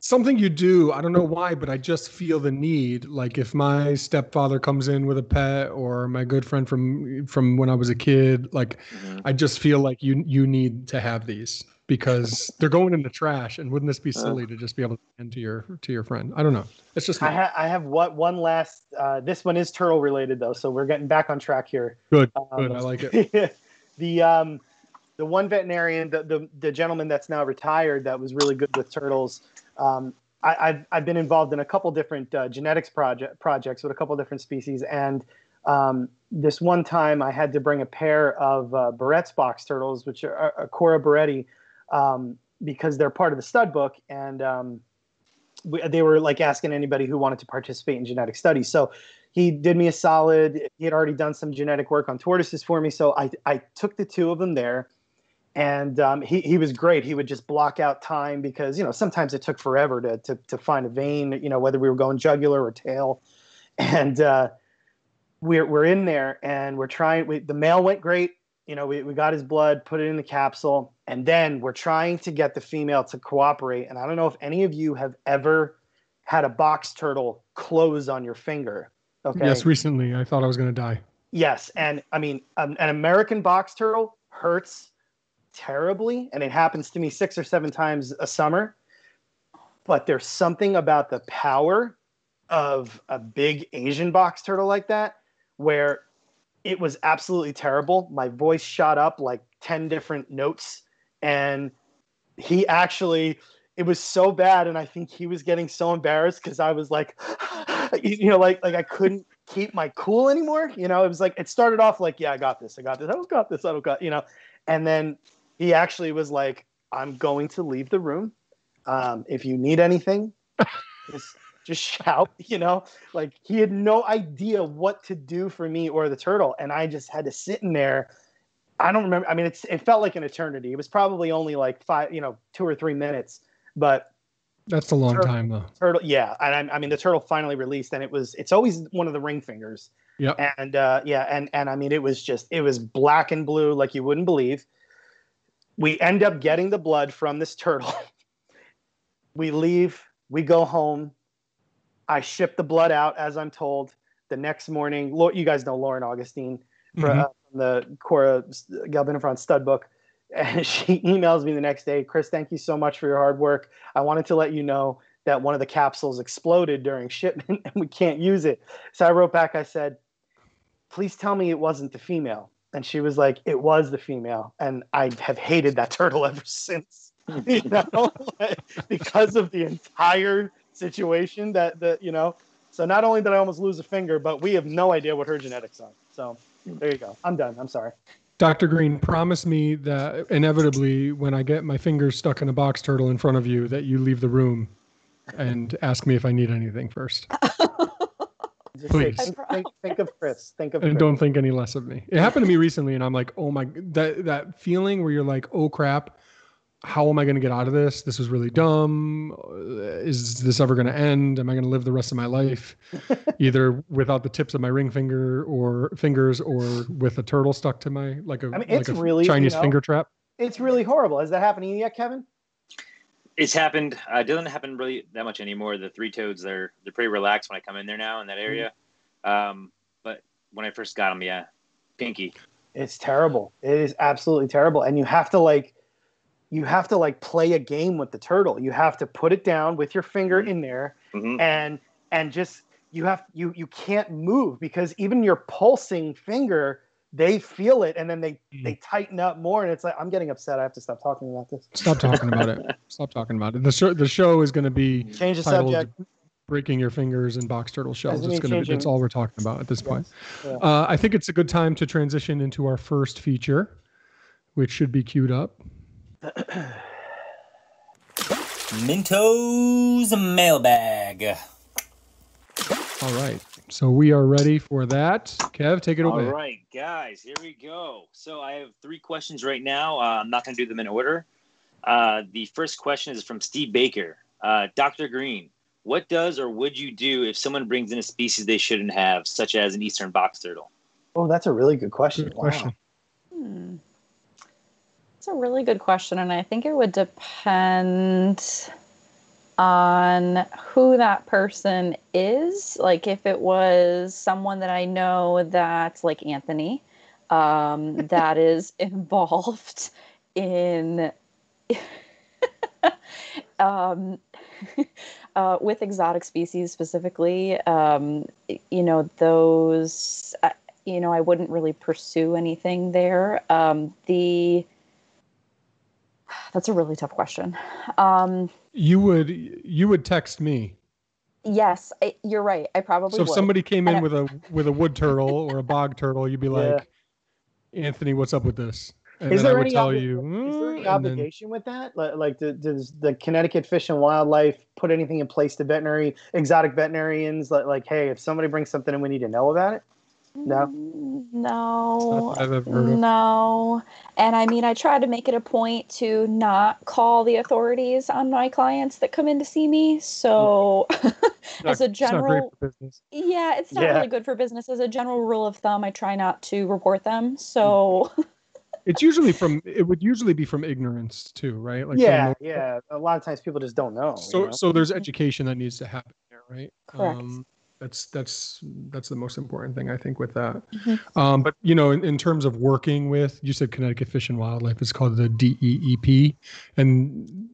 something you do i don't know why but i just feel the need like if my stepfather comes in with a pet or my good friend from from when i was a kid like mm-hmm. i just feel like you you need to have these because they're going in the trash and wouldn't this be silly to just be able to hand to your to your friend? I don't know. It's just i, ha- I have what one last uh, this one is turtle related though so we're getting back on track here. Good um, good i like it. the um the one veterinarian the, the the gentleman that's now retired that was really good with turtles um, I, have I've been involved in a couple different uh, genetics project projects with a couple different species, and um, this one time I had to bring a pair of uh, Barrett's box turtles, which are uh, Cuora bourreti, um, because they're part of the stud book, and um, we, they were like asking anybody who wanted to participate in genetic studies. So he did me a solid. He had already done some genetic work on tortoises for me, so I I took the two of them there and um, he, he was great. He would just block out time because you know sometimes it took forever to to, to find a vein. You know whether we were going jugular or tail, and uh, we're we're in there and we're trying. We, the male went great. You know we, we got his blood, put it in the capsule, and then we're trying to get the female to cooperate. And I don't know if any of you have ever had a box turtle close on your finger. Okay. Yes, recently I thought I was going to die. Yes, and I mean um, an American box turtle hurts terribly, and it happens to me six or seven times a summer. But there's something about the power of a big Asian box turtle like that where it was absolutely terrible. My voice shot up like 10 different notes, and he actually it was so bad and i think he was getting so embarrassed because i was like you know like like i couldn't keep my cool anymore you know it was like it started off like yeah i got this i got this i don't got this i don't got you know and then he actually was like, I'm going to leave the room. Um, if you need anything, just just shout. You know, like he had no idea what to do for me or the turtle, and I just had to sit in there. I don't remember. I mean, it's it felt like an eternity. It was probably only like five, you know, two or three minutes, but That's a long Turtle. time though. turtle yeah and I, I mean the turtle finally released and it was it's always one of the ring fingers Yeah. and uh yeah and and i mean it was just it was black and blue like you wouldn't believe we end up getting the blood from this turtle we leave we go home i ship the blood out as i'm told the next morning you guys know lauren augustine Mhm. uh, from the Cuora galbinifrons stud book and she emails me the next day chris thank you so much for your hard work I wanted to let you know that one of the capsules exploded during shipment and we can't use it. So I wrote back, I said, please tell me it wasn't the female. And she was like, it was the female. And I have hated that turtle ever since, you know, because of the entire situation that, that, you know, so not only did I almost lose a finger, but we have no idea what her genetics are. So there you go. I'm done. I'm sorry. Dr. Green, promise me that inevitably, when I get my fingers stuck in a box turtle in front of you, that you leave the room and ask me if I need anything first. Just Please. think, think, think of Chris. Think of And Chris. don't think any less of me. It happened to me recently, and I'm like, oh my, that that feeling where you're like, oh crap, how am I going to get out of this? This was really dumb. Uh, Is this ever going to end? Am I going to live the rest of my life either without the tips of my ring finger or fingers, or with a turtle stuck to my like a I mean, like a really, you Chinese know, finger trap? It's really horrible. Is that happening yet, Kevin? It's happened. Uh, it doesn't happen really that much anymore. The three toads, they're they're pretty relaxed when I come in there now in that area. Um, but when I first got them, yeah, pinky. It's terrible. It is absolutely terrible. And you have to like you have to like play a game with the turtle. You have to put it down with your finger in there hmm and and just you have you you can't move because even your pulsing finger they feel it and then they they tighten up more and it's like I'm getting upset. I have to stop talking about this. Stop talking about it. Stop talking about it. The show the show is going to be Change the titled subject. "Breaking Your Fingers and Box Turtle Shells." It's going to be changing- that's all we're talking about at this point. Yeah. Uh, I think it's a good time to transition into our first feature, which should be queued up. Minto's mailbag. All right. So we are ready for that. Kev, take it All away. right, guys, here we go. So I have three questions right now. Uh, I'm not going to do them in order. Uh, the first question is from Steve Baker. Uh, Dr. Green, what does or would you do if someone brings in a species they shouldn't have, such as an eastern box turtle? Oh, that's a really good question. Good Wow. question. Hmm. It's a really good question, and I think it would depend on who that person is. Like, if it was someone that I know that's like Anthony, um, that is involved in um, uh, with exotic species specifically, um, you know, those, uh, you know, I wouldn't really pursue anything there. Um, the that's a really tough question. Um, You would you would text me. yes, I, you're right. I probably So if would. somebody came in with a with a wood turtle or a bog turtle, you'd be Yeah. like, Anthony, what's up with this? And Is then I there would any, tell obli- you. is there any "Mm," and then- obligation with that? Like, like do- does the Connecticut Fish and Wildlife put anything in place to veterinary exotic veterinarians? Like, like, hey, if somebody brings something in, we need to know about it. No? Mm, no, I've ever heard of. no. And I mean, I try to make it a point to not call the authorities on my clients that come in to see me. So, Not- as a it's not great general, for business. yeah, it's not Yeah. really good for business. As a general rule of thumb, I try not to report them. So, mm. It's usually from it would usually be from ignorance too, right? Like yeah, no- yeah. A lot of times people just don't know. you So know? so there's mm. education that needs to happen there, right? Correct. Um, that's that's that's the most important thing I think with that. Mhm. Um, but you know, in, in terms of working with, you said Connecticut Fish and Wildlife is called the DEEP, and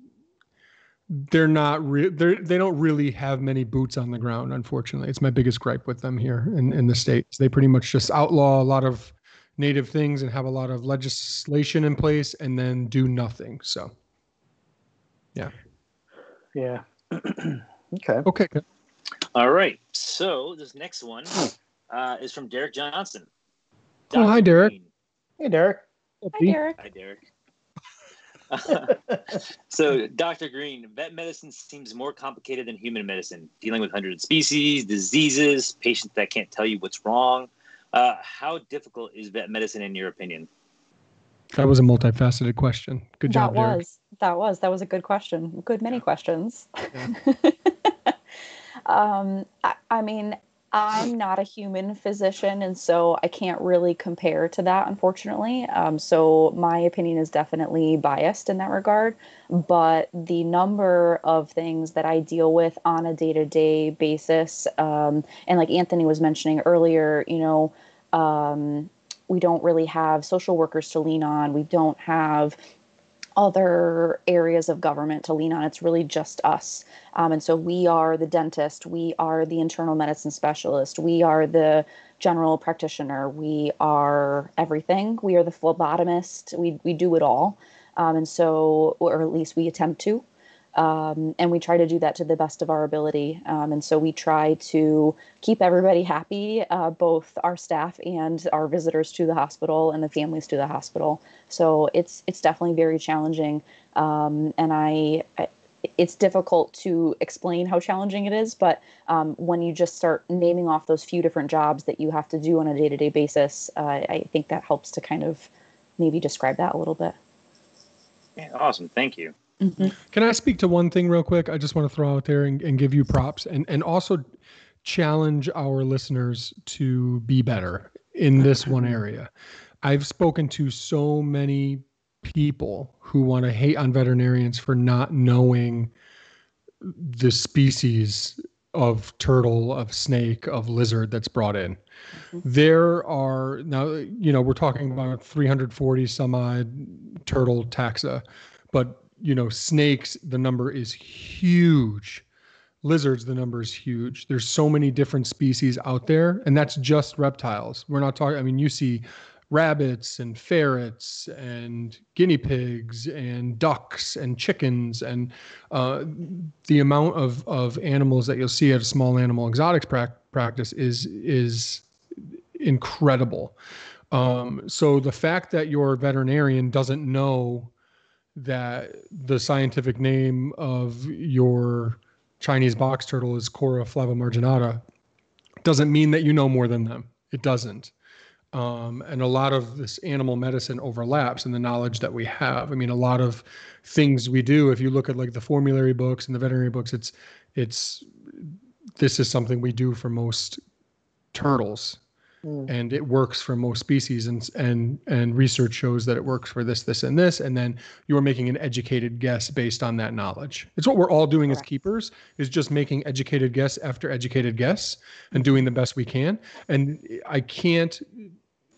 they're not re- they they don't really have many boots on the ground. Unfortunately, it's my biggest gripe with them here in in the states. They pretty much just outlaw a lot of native things and have a lot of legislation in place, and then do nothing. So yeah. Yeah, okay. okay, good. All right. So this next one uh, is from Derek Johnson. Oh, hi, Derek. Green. Hey, Derek. hi, Derek. Hi, Derek. so, Dr. Green, vet medicine seems more complicated than human medicine, dealing with hundreds of species, diseases, patients that can't tell you what's wrong. Uh, how difficult is vet medicine in your opinion? That was a multifaceted question. Good job, that Derek. was that was that was a good question. Good many questions. um, I, I mean, I'm not a human physician, and so I can't really compare to that, unfortunately. Um, so my opinion is definitely biased in that regard. But the number of things that I deal with on a day to day basis, um, and like Anthony was mentioning earlier, you know, um, we don't really have social workers to lean on. We don't have other areas of government to lean on. It's really just us. Um, and so we are the dentist, we are the internal medicine specialist, we are the general practitioner, we are everything. We are the phlebotomist. We, we do it all. Um, and so, or at least we attempt to. Um, and we try to do that to the best of our ability. Um, and so we try to keep everybody happy, uh, both our staff and our visitors to the hospital and the families to the hospital. So it's it's definitely very challenging, um, and I, I, it's difficult to explain how challenging it is. But um, when you just start naming off those few different jobs that you have to do on a day to day basis, uh, I think that helps to kind of maybe describe that a little bit. Yeah, awesome, thank you. Mm-hmm. Can I speak to one thing real quick? I just want to throw out there and, and give you props and, and also challenge our listeners to be better in this one area. I've spoken to so many people who want to hate on veterinarians for not knowing the species of turtle, of snake, of lizard that's brought in. Mm-hmm. There are now, you know, we're talking about 340 some odd turtle taxa, but you know, snakes, the number is huge. Lizards, the number is huge. There's so many different species out there, and that's just reptiles. We're not talking, I mean, you see rabbits and ferrets and guinea pigs and ducks and chickens and uh, the amount of, of animals that you'll see at a small animal exotics pra- practice is is incredible. Um, so the fact that your veterinarian doesn't know that the scientific name of your Chinese box turtle is Cuora flavomarginata doesn't mean that you know more than them. It doesn't. Um, and a lot of this animal medicine overlaps in the knowledge that we have. I mean, a lot of things we do. If you look at like the formulary books and the veterinary books, it's it's this is something we do for most turtles Mm. and it works for most species and and and research shows that it works for this this and this and then you're making an educated guess based on that knowledge. It's what we're all doing as keepers is just making educated guess after educated guess and doing the best we can. And i can't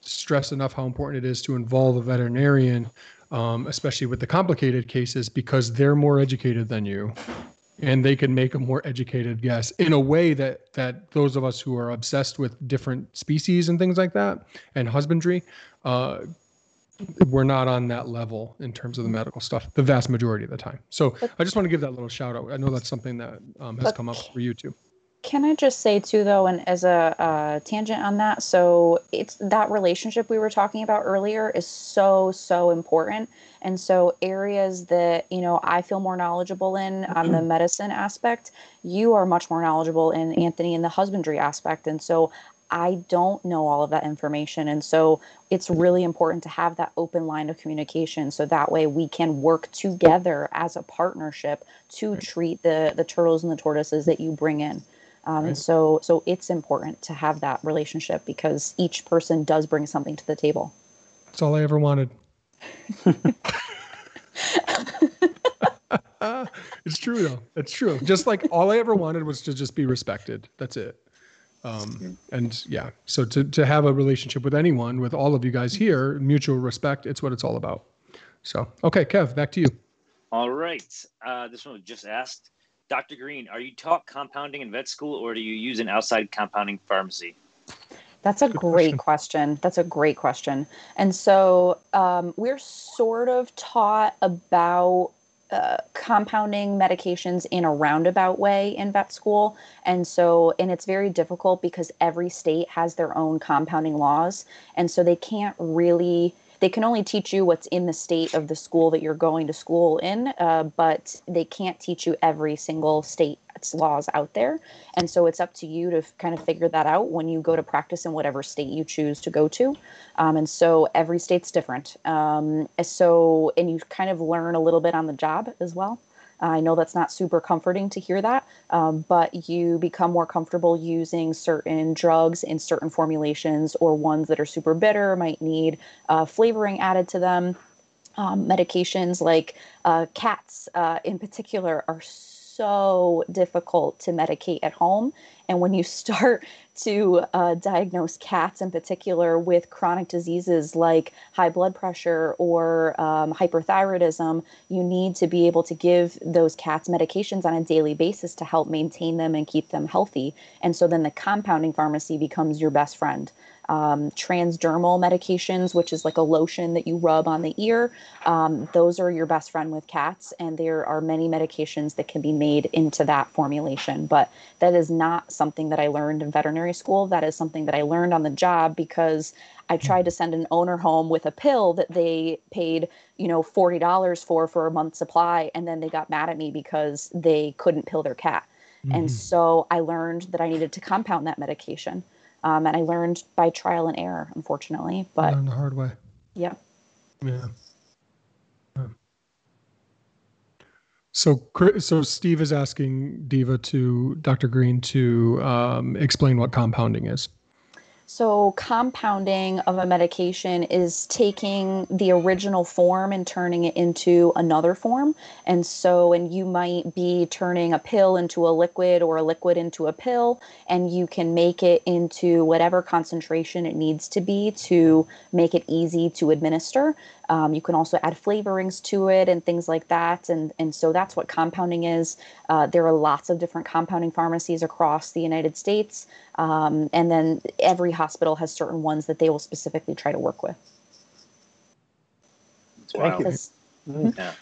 stress enough how important it is to involve a veterinarian um, especially with the complicated cases because they're more educated than you and they can make a more educated guess in a way that that those of us who are obsessed with different species and things like that and husbandry uh, we're not on that level in terms of the medical stuff the vast majority of the time. So i just want to give that little shout out. I know that's something that um, has But- come up for you too Can I just say too, though, and as a uh, tangent on that, so it's that relationship we were talking about earlier is so so important, and so areas that you know I feel more knowledgeable in on the medicine aspect, you are much more knowledgeable in Anthony in the husbandry aspect, and so I don't know all of that information, and so it's really important to have that open line of communication, so that way we can work together as a partnership to treat the the turtles and the tortoises that you bring in. Um, and Right. so, so it's important to have that relationship because each person does bring something to the table. that's all i ever wanted. It's true though. It's true. Just like all i ever wanted was to just be respected. That's it. Um, and yeah. So to, to have a relationship with anyone with all of you guys here mutual respect it's what it's all about. So okay kev back to you. All right. Uh, this one was just asked. Dr. Green, are you taught compounding in vet school or do you use an outside compounding pharmacy? That's a Good great question. That's a great question. And so um, we're sort of taught about uh, compounding medications in a roundabout way in vet school. And so, and it's very difficult because every state has their own compounding laws. And so they can't really, they can only teach you what's in the state of the school that you're going to school in, uh, but they can't teach you every single state laws out there. And so it's up to you to kind of figure that out when you go to practice in whatever state you choose to go to. Um, and so every state's different. Um, so, and you kind of learn a little bit on the job as well. I know that's not super comforting to hear that, um, but you become more comfortable using certain drugs in certain formulations or ones that are super bitter, might need uh, flavoring added to them. Um, medications like uh, cats, uh, in particular, are so difficult to medicate at home. And when you start to uh, diagnose cats in particular with chronic diseases like high blood pressure or um, hyperthyroidism, you need to be able to give those cats medications on a daily basis to help maintain them and keep them healthy. And so then the compounding pharmacy becomes your best friend um, transdermal medications, which is like a lotion that you rub on the ear. Um, those are your best friend with cats, and there are many medications that can be made into that formulation. But that is not something that I learned in veterinary school. That is something that I learned on the job because I tried to send an owner home with a pill that they paid, you know, forty dollars for for a month's supply, and then they got mad at me because they couldn't pill their cat. Mm-hmm. And so I learned that I needed to compound that medication. Um, and I learned by trial and error, unfortunately. But learned the hard way. Yeah. Yeah. So, so Steve is asking Diva to Dr. Green to um, explain what compounding is. So, compounding of a medication is taking the original form and turning it into another form. And so, and you might be turning a pill into a liquid or a liquid into a pill, and you can make it into whatever concentration it needs to be to make it easy to administer. Um, you can also add flavorings to it and things like that. And, and so that's what compounding is. Uh, there are lots of different compounding pharmacies across the United States. Um, and then every hospital has certain ones that they will specifically try to work with. Thank you. Mm-hmm. Yeah.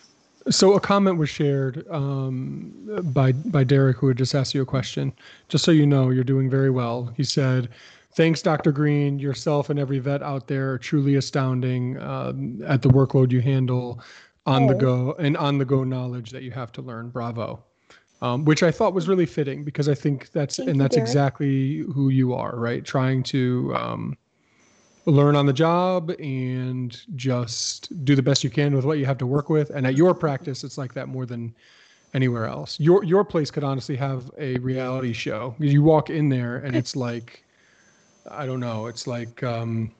So a comment was shared um, by by Derek, who had just asked you a question. Just so you know, you're doing very well. He said, thanks, Dr. Green. Yourself and every vet out there truly astounding um, at the workload you handle on oh. the go and on the go knowledge that you have to learn. Bravo. Um, which I thought was really fitting because I think that's Thank and that's exactly who you are, right? Trying to um, learn on the job and just do the best you can with what you have to work with. And at your practice, it's like that more than anywhere else. Your your place could honestly have a reality show. You walk in there and it's like I don't know. It's like um,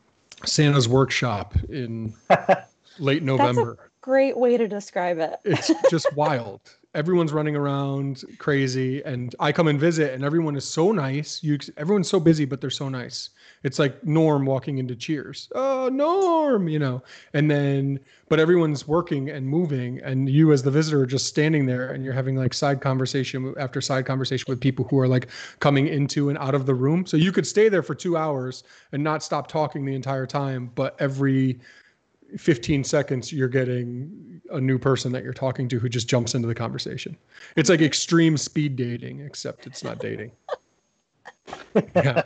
Santa's workshop in late November. Great way to describe it. it's just wild. Everyone's running around crazy and i come and visit and everyone is so nice. You everyone's so busy but they're so nice. It's like norm walking into cheers. Oh norm you know? And then but everyone's working and moving and you as the visitor are just standing there and you're having like side conversation after side conversation with people who are like coming into and out of the room. So you could stay there for two hours and not stop talking the entire time but every 15 seconds you're getting a new person that you're talking to who just jumps into the conversation. It's like extreme speed dating except it's not dating. Yeah.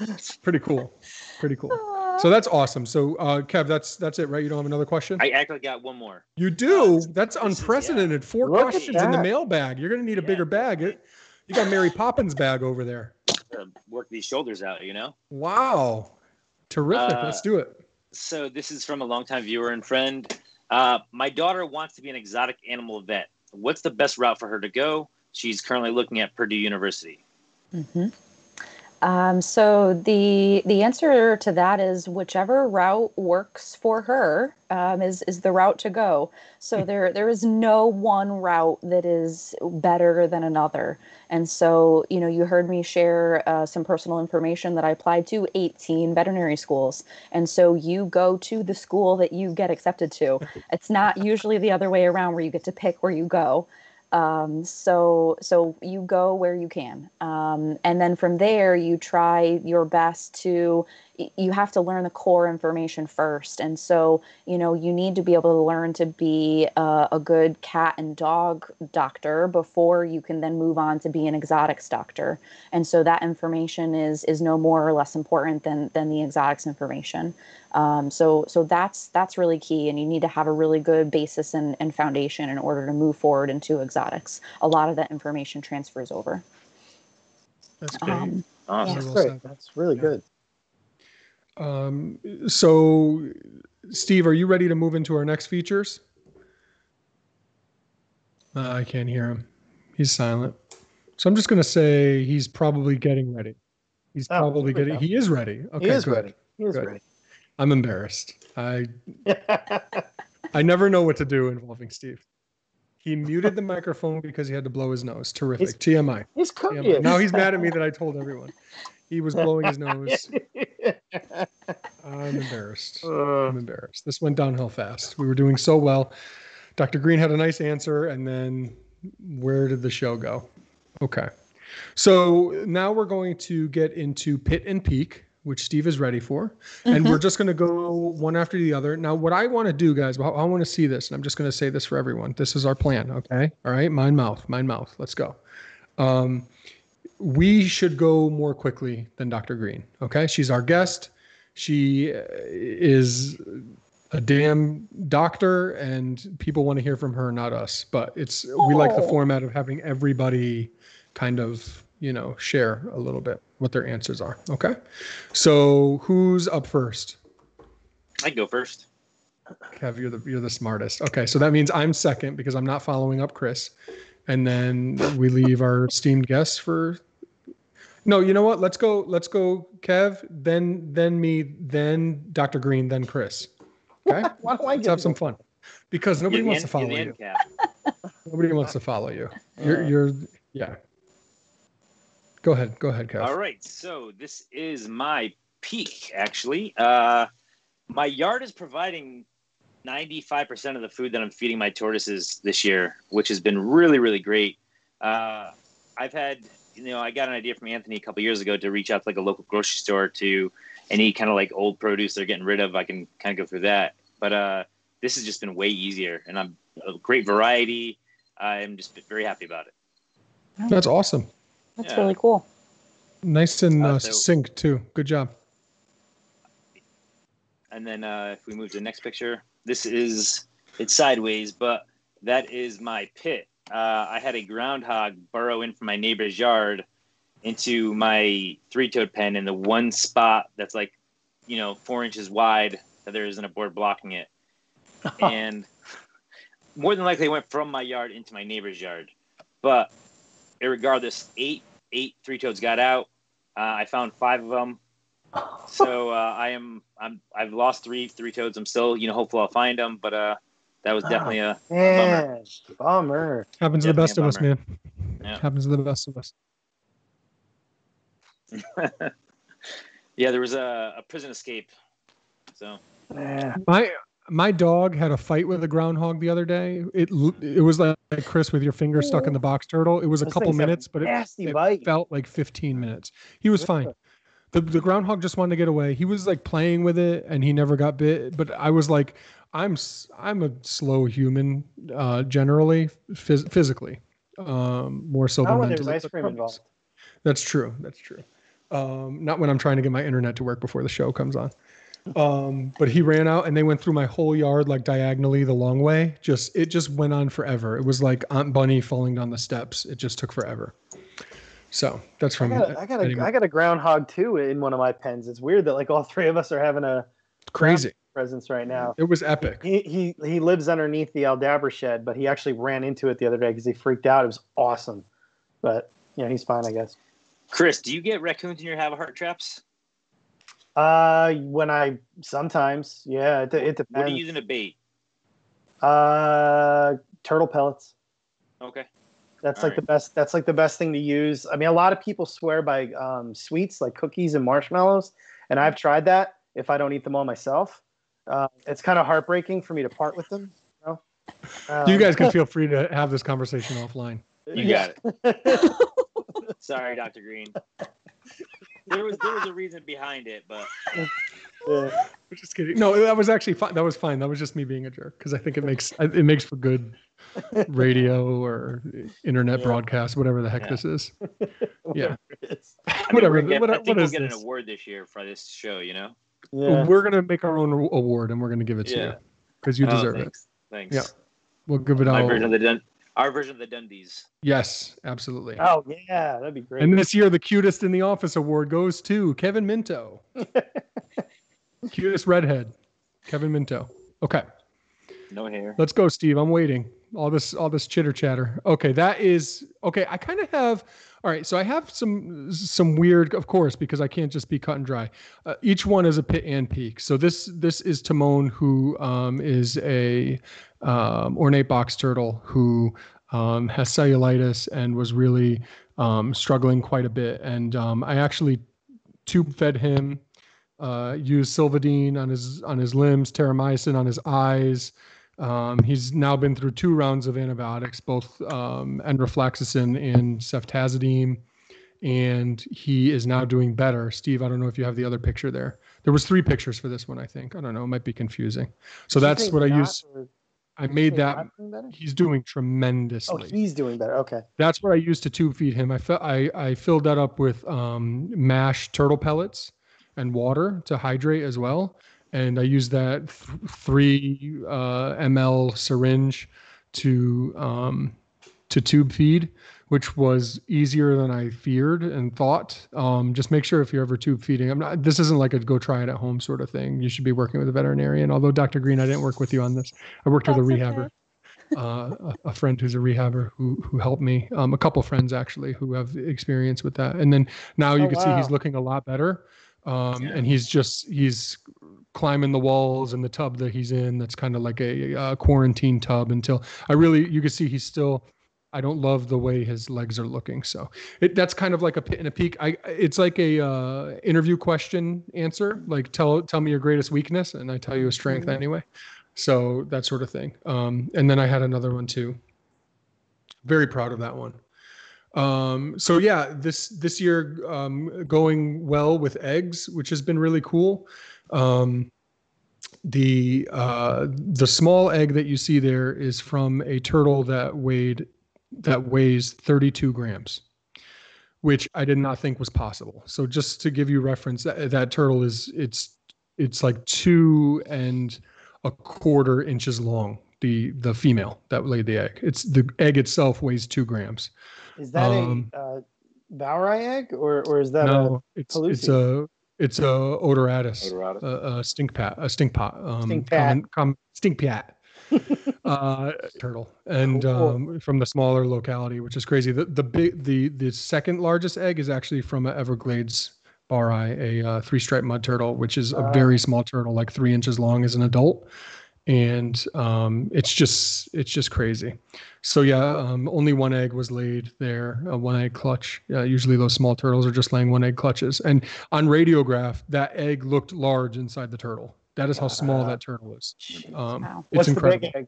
It's pretty cool. Pretty cool. So that's awesome. So uh kev that's that's it right? You don't have another question? I actually got one more. You do? That's unprecedented. Four Look questions in the mailbag. You're gonna need a yeah. bigger bag. You got mary poppins bag over there. Work these shoulders out you know? Wow. Terrific. Uh, let's do it so this is from a longtime viewer and friend. Uh, my daughter wants to be an exotic animal vet. What's the best route for her to go? She's currently looking at Purdue University. Mm-hmm. Um, so the the answer to that is whichever route works for her um, is is the route to go. So hmm. there there is no one route that is better than another. And so you know you heard me share uh, some personal information that I applied to 18 veterinary schools. And so you go to the school that you get accepted to. It's not usually the other way around where you get to pick where you go. Um, so so you go where you can, um, and then from there you try your best to you have to learn the core information first. And so, you know, you need to be able to learn to be a, a good cat and dog doctor before you can then move on to be an exotics doctor. And so that information is is no more or less important than than the exotics information. Um, so so that's that's really key, and you need to have a really good basis and, and foundation in order to move forward into exotics. A lot of that information transfers over. That's great. Um, Awesome. That's great. That's really Yeah. good. Um, so, Steve, are you ready to move into our next features? Uh, I can't hear him. He's silent. So I'm just going to say he's probably getting ready. He's Oh, probably getting. He is ready. Okay, he is good. ready. He is Good. ready. I'm embarrassed. I I never know what to do involving Steve. He muted the microphone because he had to blow his nose. Terrific. TMI. He's TMI. cooking. Now he's mad at me that I told everyone. He was blowing his nose. I'm embarrassed. Uh, I'm embarrassed. This went downhill fast. We were doing so well. Dr. Green had a nice answer, and then where did the show go? Okay. So now we're going to get into Pit and Peak, which Steve is ready for. And we're just going to go one after the other. Now, what I want to do, guys, I want to see this, and I'm just going to say this for everyone. This is our plan, okay? All right? Mind mouth, mind mouth. Let's go. Um, we should go more quickly than Dr. Green, okay? She's our guest. She uh, is a damn doctor, and people want to hear from her, not us. But it's we like the Oh. format of having everybody kind of you know share a little bit what their answers are. Okay, so who's up first? I can go first. Kev, you're the you're the smartest. Okay, so that means I'm second because I'm not following up Chris, and then we leave our esteemed guests for. No, you know what? Let's go. Let's go, Kev. Then then me. Then Dr. Green. Then Chris. Okay. why don't I Let's get have some fun. Because nobody wants to follow you're the you. end cap. Nobody wants to follow you. You're Yeah. you're yeah. Go ahead. Go ahead, Kev. All right, so this is my peak. Actually, uh, my yard is providing ninety-five percent of the food that I'm feeding my tortoises this year, which has been really, really great. Uh, I've had, you know, I got an idea from Anthony a couple years ago to reach out to like a local grocery store to any kind of like old produce they're getting rid of. I can kind of go through that, but uh, this has just been way easier, and I'm a great variety. I'm just very happy about it. That's awesome. That's Yeah. really cool. Nice and Uh, uh, so- succinct too. Good job. And then uh, if we move to the next picture, this is it's sideways, but that is my pit. Uh, I had a groundhog burrow in from my neighbor's yard into my three-toed pen in the one spot that's like, you know, four inches wide that there isn't a board blocking it, and more than likely went from my yard into my neighbor's yard. But regardless, eight eight three-toads got out. Uh, I found five of them so uh, I am I'm I've lost three three toads. I'm still you know hopeful I'll find them, but uh that was definitely a Man, bummer. Happens to the best of us, man. Yeah. Happens to the best of us. yeah. There was a, a prison escape, so Yeah. My my dog had a fight with a groundhog the other day. It it was like Chris with your finger stuck in the box turtle. It was a Those couple things have minutes, but it, it felt like 15 minutes. He was fine. The the groundhog just wanted to get away. He was like playing with it and he never got bit, but I was like I'm I'm a slow human uh generally phys- physically. Um more so Not than when there's mentally. ice cream involved. That's true. That's true. Um, not when I'm trying to get my internet to work before the show comes on. Um, but he ran out and they went through my whole yard like diagonally the long way. Just it just went on forever. It was like Aunt Bunny falling down the steps. It just took forever. So that's from. I got, a, I, got a, I got a groundhog too in one of my pens. It's weird that like all three of us are having a crazy. presence right now. It was epic. He he he lives underneath the Aldabra shed, but he actually ran into it the other day because he freaked out. It was awesome, but yeah, he's fine, I guess. Chris, do you get raccoons in your have a heart traps? Uh, when I sometimes, yeah, it, it What are you using to bait? Uh, turtle pellets. Okay. That's All like the best. That's like the best thing to use. I mean, a lot of people swear by um, sweets like cookies and marshmallows, and I've tried that. If I don't eat them all myself, uh, it's kind of heartbreaking for me to part with them. You, know? you Um, guys can feel free to have this conversation offline. You got it. Sorry, Dr. Green. there was there was a reason behind it, but Yeah. I'm just kidding. No, that was actually fine. That was fine. That was just me being a jerk because I think it makes it makes for good radio or internet Yeah. broadcast, whatever the heck Yeah. this is. Yeah. It's- I think Whatever. we're gonna get- what- I think what we'll is get an award this year for this show. You know? Yeah. We're gonna make our own award and we're gonna give it to Yeah. you because you Oh, deserve it. thanks. Thanks. Yeah. We'll give it My out. version of the Dun- our version of the Dundies. Yes, absolutely. Oh yeah, that'd be great. And this year, the cutest in the office award goes to Kevin Minto. cutest redhead, Kevin Minto. Okay, No hair. let's go, Steve. I'm waiting. All this, all this chitter chatter. Okay, that is okay. I kind of have. All right, so I have some some weird, of course, because I can't just be cut and dry. Uh, each one is a pit and peak. So this this is Timon, who um, is a um, ornate box turtle who um, has cellulitis and was really um, struggling quite a bit. And um, I actually tube fed him, uh, used Silvadene on his on his limbs, terramycin on his eyes. Um, he's now been through two rounds of antibiotics, both um, enrofloxacin and ceftazidime, and he is now doing better. Steve, I don't know if you have the other picture there. There was three pictures for this one, I think. I don't know. It might be confusing. So Did that's what I use. I made that. not doing better? He's doing tremendously. Oh, he's doing better. Okay. that's what I used to tube feed him. I, I, I filled that up with um, mashed turtle pellets and water to hydrate as well. And I used that th- three uh, ml syringe to um, to tube feed, which was easier than I feared and thought. Um, just make sure if you're ever tube feeding, I'm not. This isn't like a go try it at home sort of thing. You should be working with a veterinarian. Although Dr. Green, I didn't work with you on this. I worked with a rehabber okay. uh, a, a friend who's a rehabber who who helped me. Um, a couple friends actually who have experience with that. And then now you Oh, can see he's looking a lot better. Um, Yeah. and he's just he's climbing the walls in the tub that he's in. That's kind of like a, uh quarantine tub until I really you can see he's still. I don't love the way his legs are looking. So it that's kind of like a pit and a peak. I it's like a uh, interview question answer. Like tell tell me your greatest weakness, and I tell you a strength Mhm. anyway. So that sort of thing. Um, and then I had another one too. Very proud of that one. Um, so yeah, this this year um, going well with eggs, which has been really cool. Um, the uh, the small egg that you see there is from a turtle that weighed that weighs 32 grams, which I did not think was possible. So just to give you reference, that, that turtle is it's it's like two and a quarter inches long. The the female that laid the egg. It's the egg itself weighs two grams. Is that Um, a uh, Bowery egg or or is that a no, it's it's a it's a odoratus, Odoratus. a, a stink pat, a stink pot, um, Stink pat. common- com- stink pat, uh, turtle, and Cool. um, from the smaller locality, which is crazy. The the big the the second largest egg is actually from a Everglades baurii, a uh, three stripe mud turtle, which is a Ah. very small turtle, like three inches long as an adult, and um, it's just it's just crazy. So yeah, um, only one egg was laid there, a one egg clutch. Uh, usually those small turtles are just laying one egg clutches. And on radiograph, that egg looked large inside the turtle. That is how small that turtle is. Um, Wow. It's What's incredible. the big egg?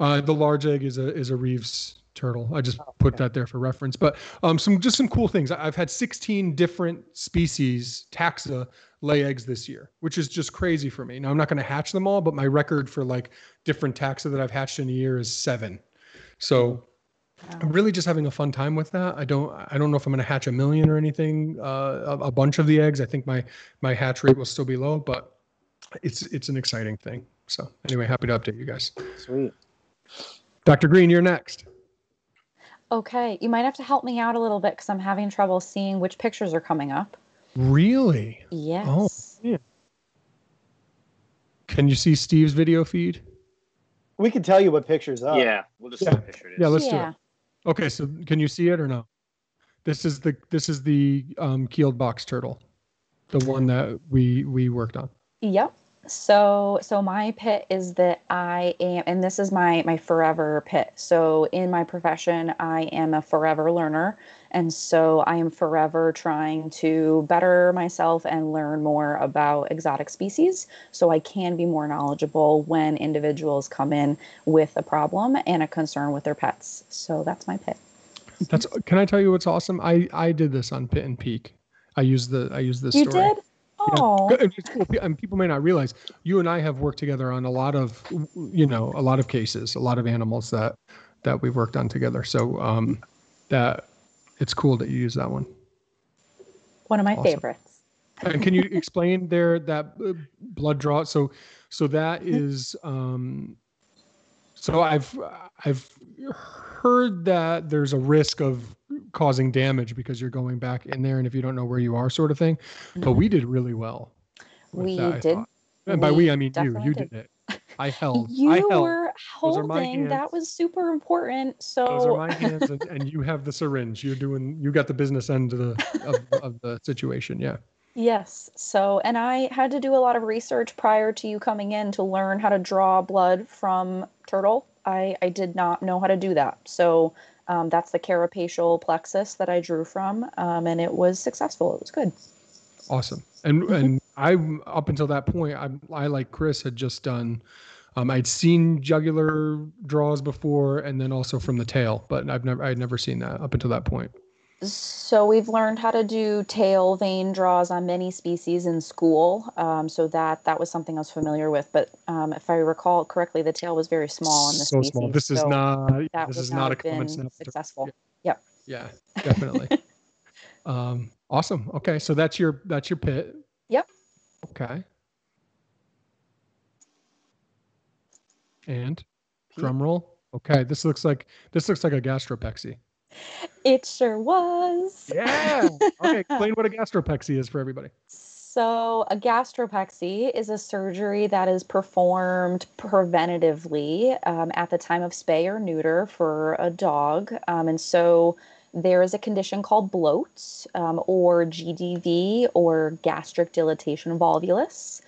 Uh, the large egg is a is a Reeves turtle. I just Oh, put okay. that there for reference. But um, some just some cool things. I've had 16 different species taxa lay eggs this year, which is just crazy for me. Now I'm not going to hatch them all, but my record for like different taxa that I've hatched in a year is seven. So I'm really just having a fun time with that. I don't I don't know if I'm going to hatch a million or anything. Uh, a, a bunch of the eggs. I think my my hatch rate will still be low, but it's it's an exciting thing. So anyway, happy to update you guys. Sweet. Dr. Green, you're next. Okay, you might have to help me out a little bit because I'm having trouble seeing which pictures are coming up. Really? Yes. Oh. Can you see Steve's video feed? We can tell you what pictures are. yeah, we'll just see Yeah. what picture it is. Yeah, let's do it. Okay, so can you see it or no? This is the this is the um, keeled box turtle, the one that we we worked on. Yep. So so my pit is that I am and this is my my forever pit. So in my profession I am a forever learner and so I am forever trying to better myself and learn more about exotic species so I can be more knowledgeable when individuals come in with a problem and a concern with their pets. So that's my pit. That's can I tell you what's awesome? I I did this on Pit and Peak, I use the I use this You story. did? Oh, And it's cool. And people may not realize you and I have worked together on a lot of, you know, a lot of cases, a lot of animals that that we've worked on together. So um, that it's cool that you use that one. one of my Awesome. favorites. And can you explain there that uh, blood draw? So so that Mm-hmm. um, so I've I've heard that there's a risk of causing damage because you're going back in there and if you don't know where you are sort of thing. But we did really well. We that, did- And by we we I mean you. You did. did it. I held. You I held. were Those are my holding. That was super important. So Those are my hands, and, and you have the syringe. You're doing. You got the business end of the of, of the situation. Yeah. Yes. So, and I had to do a lot of research prior to you coming in to learn how to draw blood from turtle. I, I did not know how to do that. So, um, that's the carapacial plexus that I drew from, um, and it was successful. It was good. Awesome. And Mm-hmm. and I up until that point, I I like Chris had just done. Um, I'd seen jugular draws before, and then also from the tail, but I've never I'd never seen that up until that point. So we've learned how to do tail vein draws on many species in school. Um, so that that was something I was familiar with. But um, if I recall correctly, the tail was very small on this so species. small. This is so not. that This is not a common been snap. successful. Yeah, definitely. um, awesome. Okay, so that's your that's your pit. Yep. Okay. And drum roll. Okay, this looks like this looks like a gastropexy. It sure was. Yeah. Okay, explain what a gastropexy is for everybody. So, a gastropexy is a surgery that is performed preventatively um, at the time of spay or neuter for a dog. Um, and so, there is a condition called bloat um, or GDV or gastric dilatation volvulus.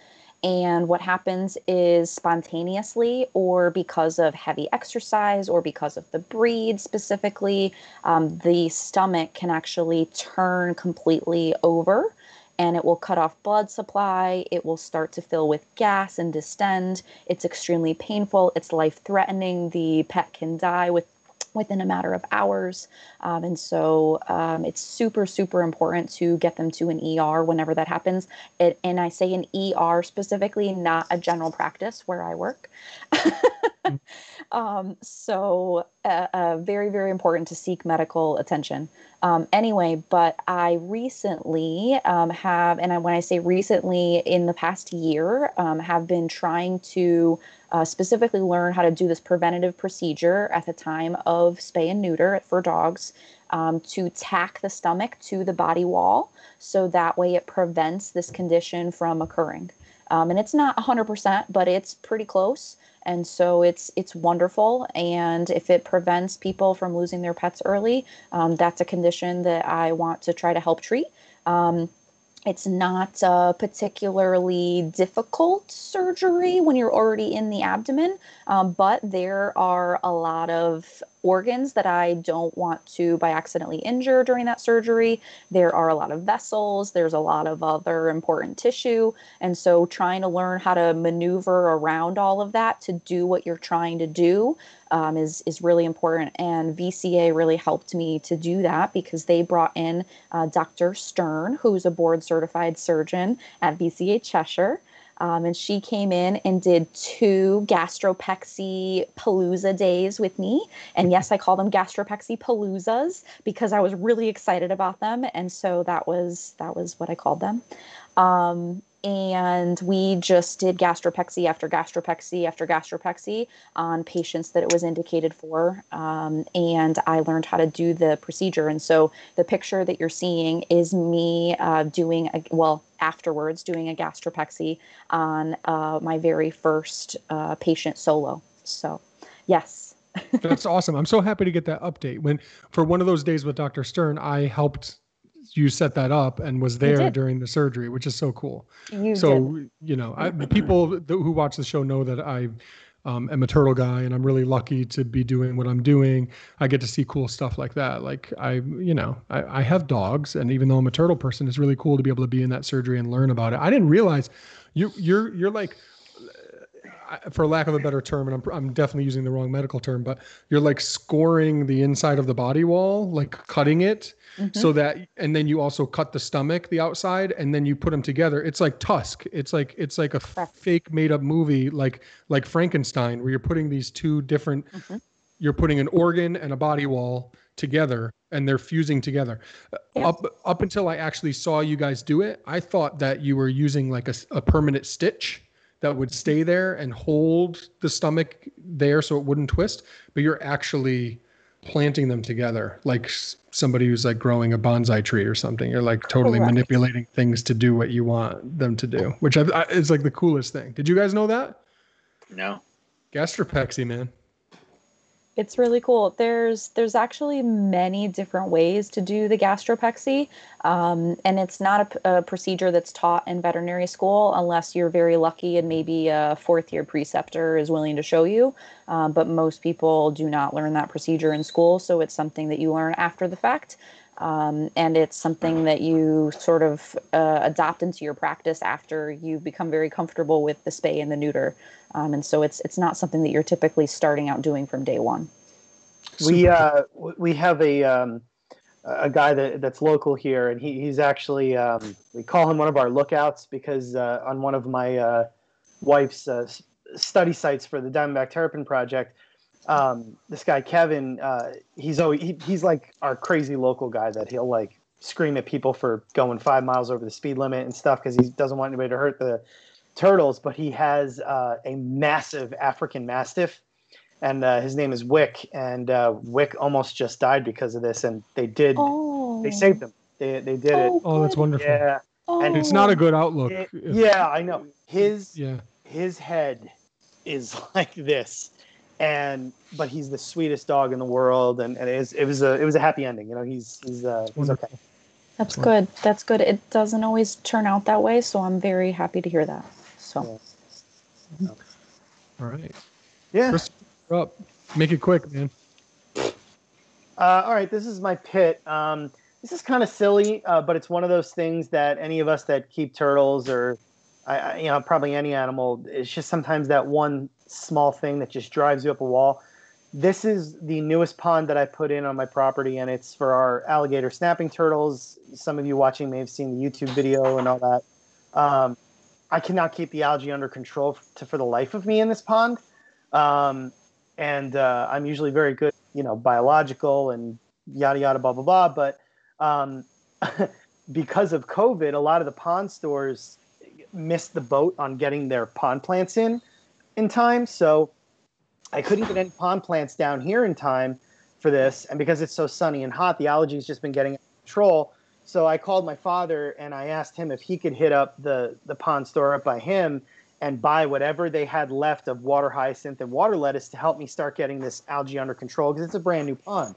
And what happens is spontaneously, or because of heavy exercise, or because of the breed specifically, um, the stomach can actually turn completely over and it will cut off blood supply. It will start to fill with gas and distend. It's extremely painful. It's life threatening. The pet can die with within a matter of hours. Um, and so um, it's super, super important to get them to an ER whenever that happens. It, and I say an ER specifically, not a general practice where I work. um, so uh, uh, very, very important to seek medical attention. Um, anyway, but I recently um, have, and I, when I say recently, in the past year, um, have been trying to uh, specifically learn how to do this preventative procedure at the time of spay and neuter for dogs um, to tack the stomach to the body wall so that way it prevents this condition from occurring. Um, and it's not 100%, but it's pretty close. And so it's it's wonderful. And if it prevents people from losing their pets early, um, that's a condition that I want to try to help treat. Um, it's not a particularly difficult surgery when you're already in the abdomen, um, but there are a lot of organs that I don't want to by accidentally injure during that surgery. There are a lot of vessels, there's a lot of other important tissue. And so trying to learn how to maneuver around all of that to do what you're trying to do um, is, is really important. And VCA really helped me to do that because they brought in uh, Dr. Stern, who's a board certified surgeon at VCA Cheshire. Um, and she came in and did two gastropexy palooza days with me. And yes, I call them gastropexy paloozas because I was really excited about them. And so that was that was what I called them. Um, and we just did gastropexy after gastropexy after gastropexy on patients that it was indicated for. Um, and I learned how to do the procedure. And so the picture that you're seeing is me uh, doing, a, well, afterwards, doing a gastropexy on uh, my very first uh, patient solo. So, yes. That's awesome. I'm so happy to get that update. When for one of those days with Dr. Stern, I helped you set that up and was there during the surgery, which is so cool. You so did. you know, I, the people who watch the show know that I um, am a turtle guy, and I'm really lucky to be doing what I'm doing. I get to see cool stuff like that. Like I, you know, I, I have dogs, and even though I'm a turtle person, it's really cool to be able to be in that surgery and learn about it. I didn't realize you you're you're like for lack of a better term, and I'm, I'm definitely using the wrong medical term, but you're like scoring the inside of the body wall, like cutting it Mhm. so that, and then you also cut the stomach, the outside, and then you put them together. It's like Tusk. It's like, it's like a fake made up movie, like, like Frankenstein, where you're putting these two different, Mhm. you're putting an organ and a body wall together and they're fusing together. Yeah. Up, up until I actually saw you guys do it, I thought that you were using like a, a permanent stitch that would stay there and hold the stomach there so it wouldn't twist, but you're actually planting them together like somebody who's like growing a bonsai tree or something. You're like totally Correct. manipulating things to do what you want them to do, which I, I, is like the coolest thing. Did you guys know that? No. Gastropexy, man. It's really cool. There's there's actually many different ways to do the gastropexy, um, and it's not a procedure that's taught in veterinary school unless you're very lucky and maybe a fourth year preceptor is willing to show you. Um, but most people do not learn that procedure in school, so it's something that you learn after the fact. Um, and it's something that you sort of uh, adopt into your practice after you become very comfortable with the spay and the neuter. Um, and so it's it's not something that you're typically starting out doing from day one. we uh we have a um a guy that that's local here and he, he's actually um we call him one of our lookouts because uh, on one of my uh, wife's uh, study sites for the diamondback terrapin project um this guy kevin uh he's always he, he's like our crazy local guy that he'll like scream at people for going five miles over the speed limit and stuff because he doesn't want anybody to hurt the turtles but he has uh, a massive african mastiff and uh, his name is Wick, and uh, Wick almost just died because of this, and they did Oh, they saved him. They they did it. Oh, that's wonderful. Yeah, Oh. It's not a good outlook. It- if- yeah, I know. His Yeah. his head is like this, and but he's the sweetest dog in the world, and, and it, is, it was a it was a happy ending. You know, he's he's uh, he's okay. That's good. That's good. It doesn't always turn out that way, so I'm very happy to hear that. So All right. Yeah. Chris, up. Make it quick, man. Uh, all right, this is my pit. Um, this is kind of silly, uh, but it's one of those things that any of us that keep turtles or, I, I, you know, probably any animal, it's just sometimes that one small thing that just drives you up a wall. This is the newest pond that I put in on my property, and it's for our alligator snapping turtles. Some of you watching may have seen the YouTube video and all that. Um, I cannot keep the algae under control to, for the life of me in this pond. Um, and uh, I'm usually very good, you know, biological and yada yada blah blah blah. But um, because of COVID, a lot of the pond stores missed the boat on getting their pond plants in in time. So I couldn't get any pond plants down here in time for this. And because it's so sunny and hot, the algae's just been getting out of control. So I called my father and I asked him if he could hit up the the pond store up by him and buy whatever they had left of water hyacinth and water lettuce to help me start getting this algae under control because it's a brand new pond.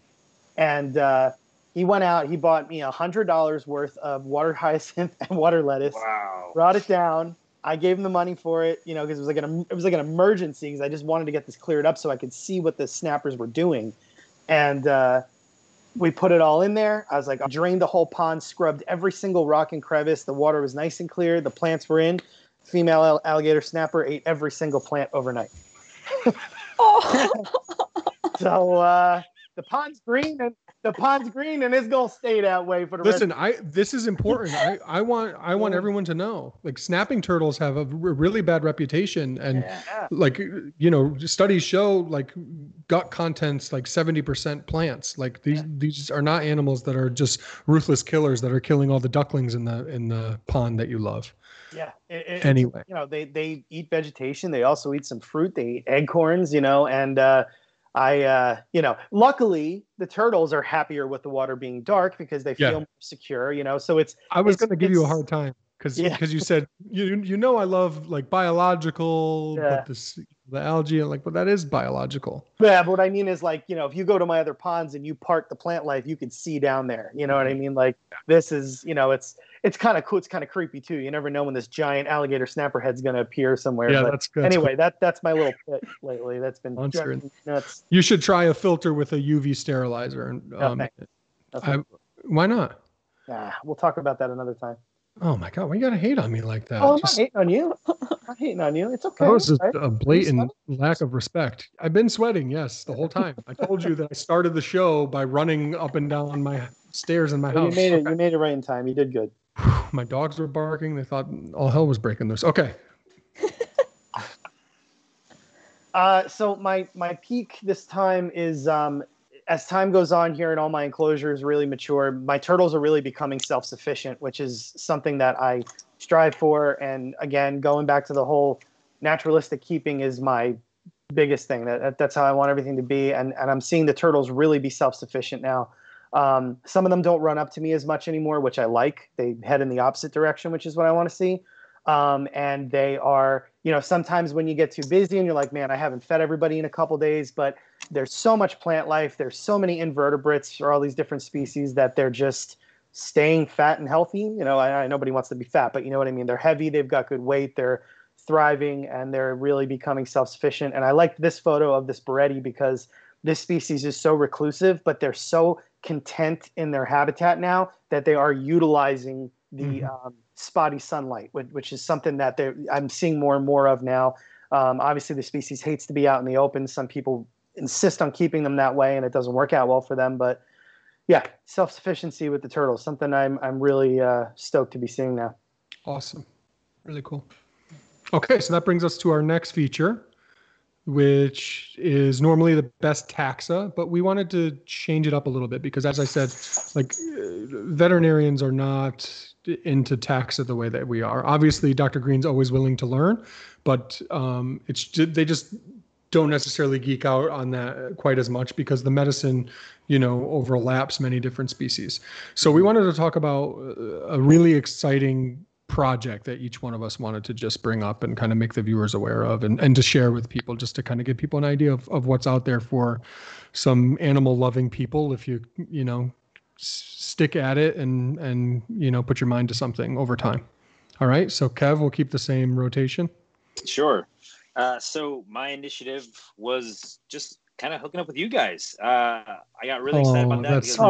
And uh, he went out, he bought me a hundred dollars worth of water hyacinth and water lettuce, Wow. brought it down. I gave him the money for it, you know, because it was like an it was like an emergency because I just wanted to get this cleared up so I could see what the snappers were doing, and uh, we put it all in there. I was like, I drained the whole pond, scrubbed every single rock and crevice. The water was nice and clear. The plants were in. Female al- alligator snapper ate every single plant overnight. oh. So uh, the pond's green and the pond's green and it's gonna stay that way for the rest. Listen, rest. I this is important. I I want I want everyone to know. Like snapping turtles have a r- really bad reputation, and Yeah. like you know, studies show like gut contents like seventy percent plants. Like these these are not animals that are just ruthless killers that are killing all the ducklings in the in the pond that you love. Yeah. It, it- Anyway. you know, they they eat vegetation. They also eat some fruit. They eat acorns. You know, and uh, I, uh, you know, luckily the turtles are happier with the water being dark because they Yeah. feel more secure. You know, so it's I was going to give you a hard time because Yeah. you said you you know I love like biological, Yeah. but this the algae and like but that is biological. yeah. But what I mean is like you know, if you go to my other ponds and you park the plant life, you can see down there. You know what I mean? Like this is you know, it's it's kind of cool. It's kind of creepy too. You never know when this giant alligator snapper head's going to appear somewhere. Yeah, but that's good. anyway, that that's my little pit lately. That's been nuts. You should try a filter with a UV sterilizer. And No, um. No, I, why not? Nah, we'll talk about that another time. Oh my god, why you gotta hate on me like that? Oh, I'm not hating on you. not hating on you. It's okay. That was a, right? a blatant lack of respect. I've been sweating, yes, the whole time. I told you that I started the show by running up and down my stairs in my Well, house. you made it. You made it right in time. You did good. My dogs were barking. They thought all hell was breaking loose. Okay. Uh, so my my peak this time is um, as time goes on here and all my enclosures really mature. My turtles are really becoming self sufficient, which is something that I strive for. And again, going back to the whole naturalistic keeping is my biggest thing. That, that- that's how I want everything to be. And and I'm seeing the turtles really be self sufficient now. Um, some of them don't run up to me as much anymore, which I like. They head in the opposite direction, which is what I want to see. Um, and they are, you know, sometimes when you get too busy and you're like, man, I haven't fed everybody in a couple days, but there's so much plant life, there's so many invertebrates or all these different species that they're just staying fat and healthy. You know, I, I nobody wants to be fat, but you know what I mean. They're heavy, they've got good weight, they're thriving, and they're really becoming self-sufficient. And I like this photo of this bourreti because this species is so reclusive, but they're so content in their habitat now that they are utilizing the Mhm. um, spotty sunlight, which, which is something that they're, I'm seeing more and more of now. Um, obviously, the species hates to be out in the open. Some people insist on keeping them that way, and it doesn't work out well for them. But yeah, self sufficiency with the turtles, something I'm I'm really uh, stoked to be seeing now. Awesome. Really cool. Okay, so that brings us to our next feature, which is normally the best taxa, but we wanted to change it up a little bit because, as I said, like uh, veterinarians are not into taxa the way that we are. Obviously, Dr. Green's always willing to learn, but um, it's they just don't necessarily geek out on that quite as much because the medicine, you know, overlaps many different species. So we wanted to talk about uh, a really exciting project that each one of us wanted to just bring up and kind of make the viewers aware of and, and to share with people just to kind of give people an idea of, of what's out there for some animal loving people if you you know stick at it and and you know put your mind to something over time all right so kev we'll keep the same rotation Sure. Uh, so my initiative was just kind of hooking up with you guys. Uh, I got really excited Oh, about that. because sweet.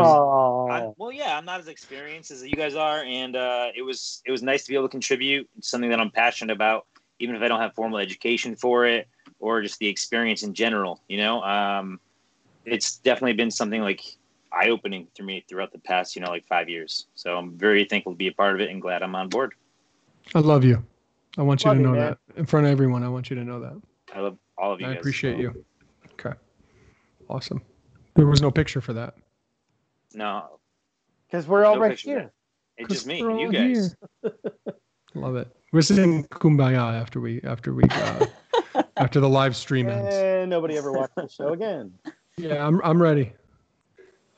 I, well, yeah, I'm not as experienced as you guys are, and uh, it was it was nice to be able to contribute. It's something that I'm passionate about, even if I don't have formal education for it or just the experience in general. You know, um, it's definitely been something like eye opening for me throughout the past, you know, like five years. So I'm very thankful to be a part of it and glad I'm on board. i love you i want you Love to know man. that in front of everyone i want you to know that I love all of you i guys. appreciate you okay awesome there was no picture for that No, because we're all No right here. it's just me and you guys. love it we're singing kumbaya after we after we uh, after the live stream ends And nobody ever watched the show again. Yeah, I'm I'm ready.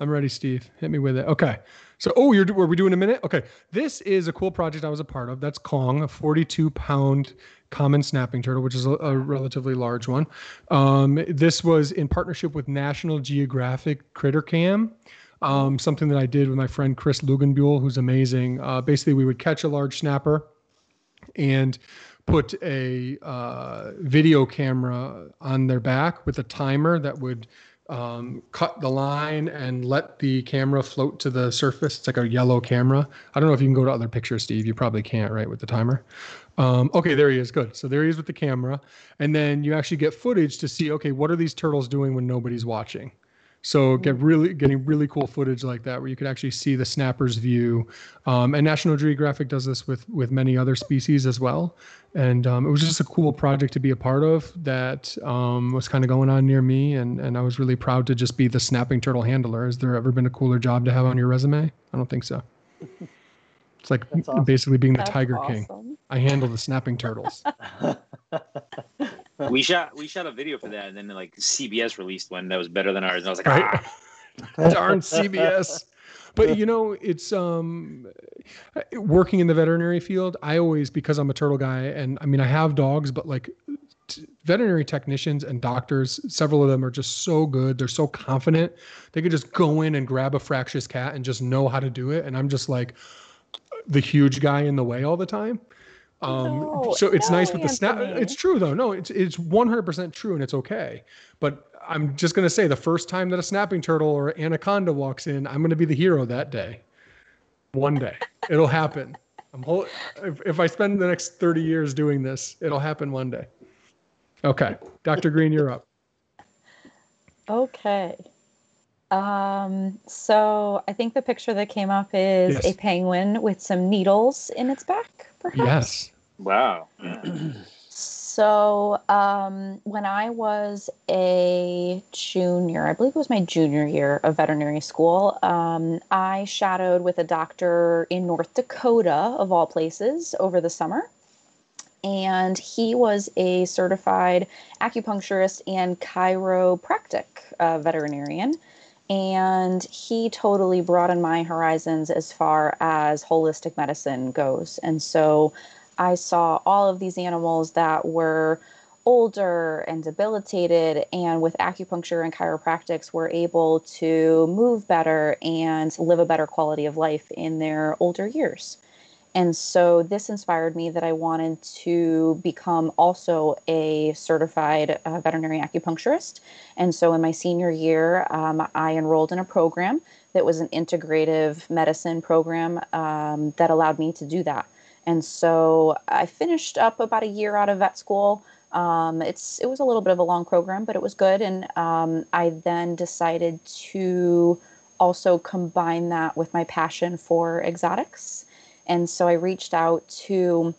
I'm ready, Steve. Hit me with it. Okay. So, oh, you're were we doing a minute? Okay. This is a cool project I was a part of. That's Kong, a 42 pound common snapping turtle, which is a, a relatively large one. Um, this was in partnership with National Geographic Critter Cam. Um, something that I did with my friend Chris Lugenbuhl, who's amazing. Uh, basically, we would catch a large snapper and put a uh, video camera on their back with a timer that would um, cut the line and let the camera float to the surface. It's like a yellow camera. I don't know if you can go to other pictures, Steve. You probably can't, right, with the timer. Um, okay, there he is. Good. So there he is with the camera, and then you actually get footage to see. Okay, what are these turtles doing when nobody's watching? So get really getting really cool footage like that, where you could actually see the snapper's view. Um, and National Geographic does this with with many other species as well. And um, it was just a cool project to be a part of that um, was kind of going on near me, and and I was really proud to just be the snapping turtle handler. Has there ever been a cooler job to have on your resume? I don't think so. It's like awesome. basically being the That's Tiger King. I handle the snapping turtles. we shot we shot a video for that, and then like CBS released one that was better than ours, and I was like, Right. ah, darn CBS. But you know, it's um working in the veterinary field. I always because I'm a turtle guy, and I mean I have dogs, but like t- veterinary technicians and doctors, several of them are just so good. They're so confident. They could just go in and grab a fractious cat and just know how to do it. And I'm just like the huge guy in the way all the time. Um, No, so it's no, nice with the snap. It's true though. No, it's it's 100% true and it's okay. But I'm just gonna say the first time that a snapping turtle or anaconda walks in, I'm gonna be the hero that day. One day, it'll happen. I'm whole, if, if I spend the next 30 years doing this, it'll happen one day. Okay. Dr. Green, you're up. Okay. Um, so I think the picture that came up is Yes. a penguin with some needles in its back, perhaps. Yes. Wow. So, um, when I was a junior, I believe it was my junior year of veterinary school, um, I shadowed with a doctor in North Dakota, of all places, over the summer. And he was a certified acupuncturist and chiropractic uh, veterinarian. And he totally broadened my horizons as far as holistic medicine goes. And so, I saw all of these animals that were older and debilitated, and with acupuncture and chiropractics, were able to move better and live a better quality of life in their older years. And so this inspired me that I wanted to become also a certified uh, veterinary acupuncturist. And so in my senior year, um, I enrolled in a program that was an integrative medicine program um, that allowed me to do that. And so I finished up about a year out of vet school. Um, it's it was a little bit of a long program, but it was good. And um, I then decided to also combine that with my passion for exotics. And so I reached out to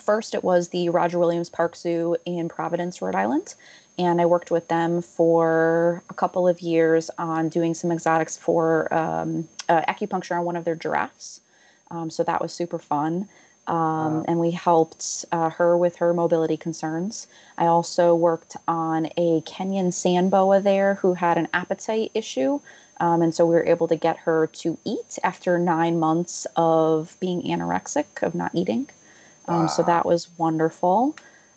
first it was the Roger Williams Park Zoo in Providence, Rhode Island. And I worked with them for a couple of years on doing some exotics for um, uh, acupuncture on one of their giraffes. Um, so that was super fun. Um, Wow. And we helped uh, her with her mobility concerns. I also worked on a Kenyan sand boa there who had an appetite issue. Um, and so we were able to get her to eat after nine months of being anorexic, of not eating. Um, So that was wonderful.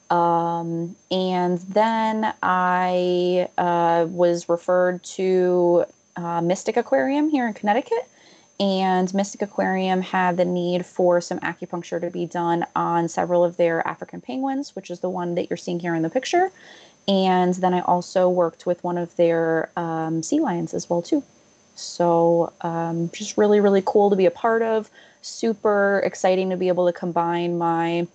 Um, and then I uh, was referred to uh, Mystic Aquarium here in Connecticut. And Mystic Aquarium had the need for some acupuncture to be done on several of their African penguins, which is the one that you're seeing here in the picture. And then I also worked with one of their um, sea lions as well too. So um, just really, really cool to be a part of. Super exciting to be able to combine my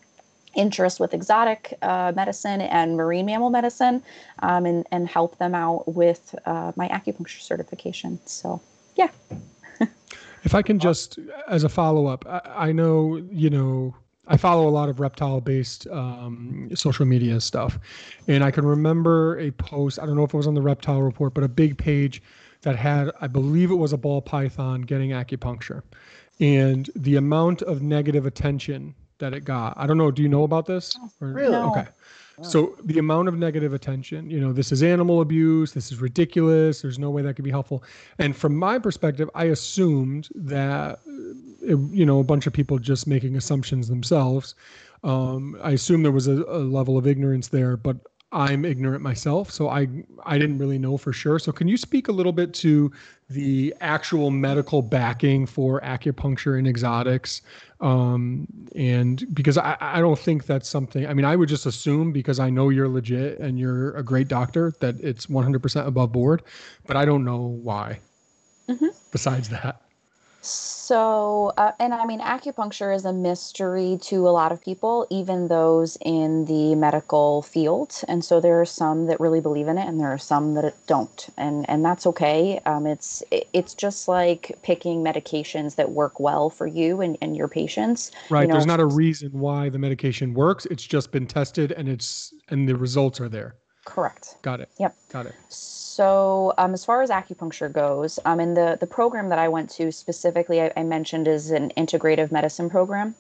interest with exotic uh, medicine and marine mammal medicine um, and, and help them out with uh, my acupuncture certification. So, yeah. If I can just, as a follow up, I, I know, you know, I follow a lot of reptile based um, social media stuff. And I can remember a post, I don't know if it was on the reptile report, but a big page that had, I believe it was a ball python getting acupuncture. And the amount of negative attention that it got. I don't know. Do you know about this? Or- Really? No. Okay. So the amount of negative attention, you know, this is animal abuse. This is ridiculous. There's no way that could be helpful. And from my perspective, I assumed that, uh, you know, a bunch of people just making assumptions themselves. Um, I assume there was a, a level of ignorance there, but I'm ignorant myself, so I I didn't really know for sure. So can you speak a little bit to the actual medical backing for acupuncture and exotics? Um, and because I, I don't think that's something, I mean, I would just assume because I know you're legit and you're a great doctor that it's 100% above board, but I don't know why. Mhm. Besides that, So, uh, and I mean, acupuncture is a mystery to a lot of people, even those in the medical field. And so there are some that really believe in it, and there are some that don't, and and that's okay. Um, it's it's just like picking medications that work well for you and, and your patients. right? know, There's not a reason why the medication works. It's just been tested and it's and the results are there. Correct. Got it. Yep. Got it. So, um, as far as acupuncture goes, um, in the the program that I went to specifically, I, I mentioned is an integrative medicine program.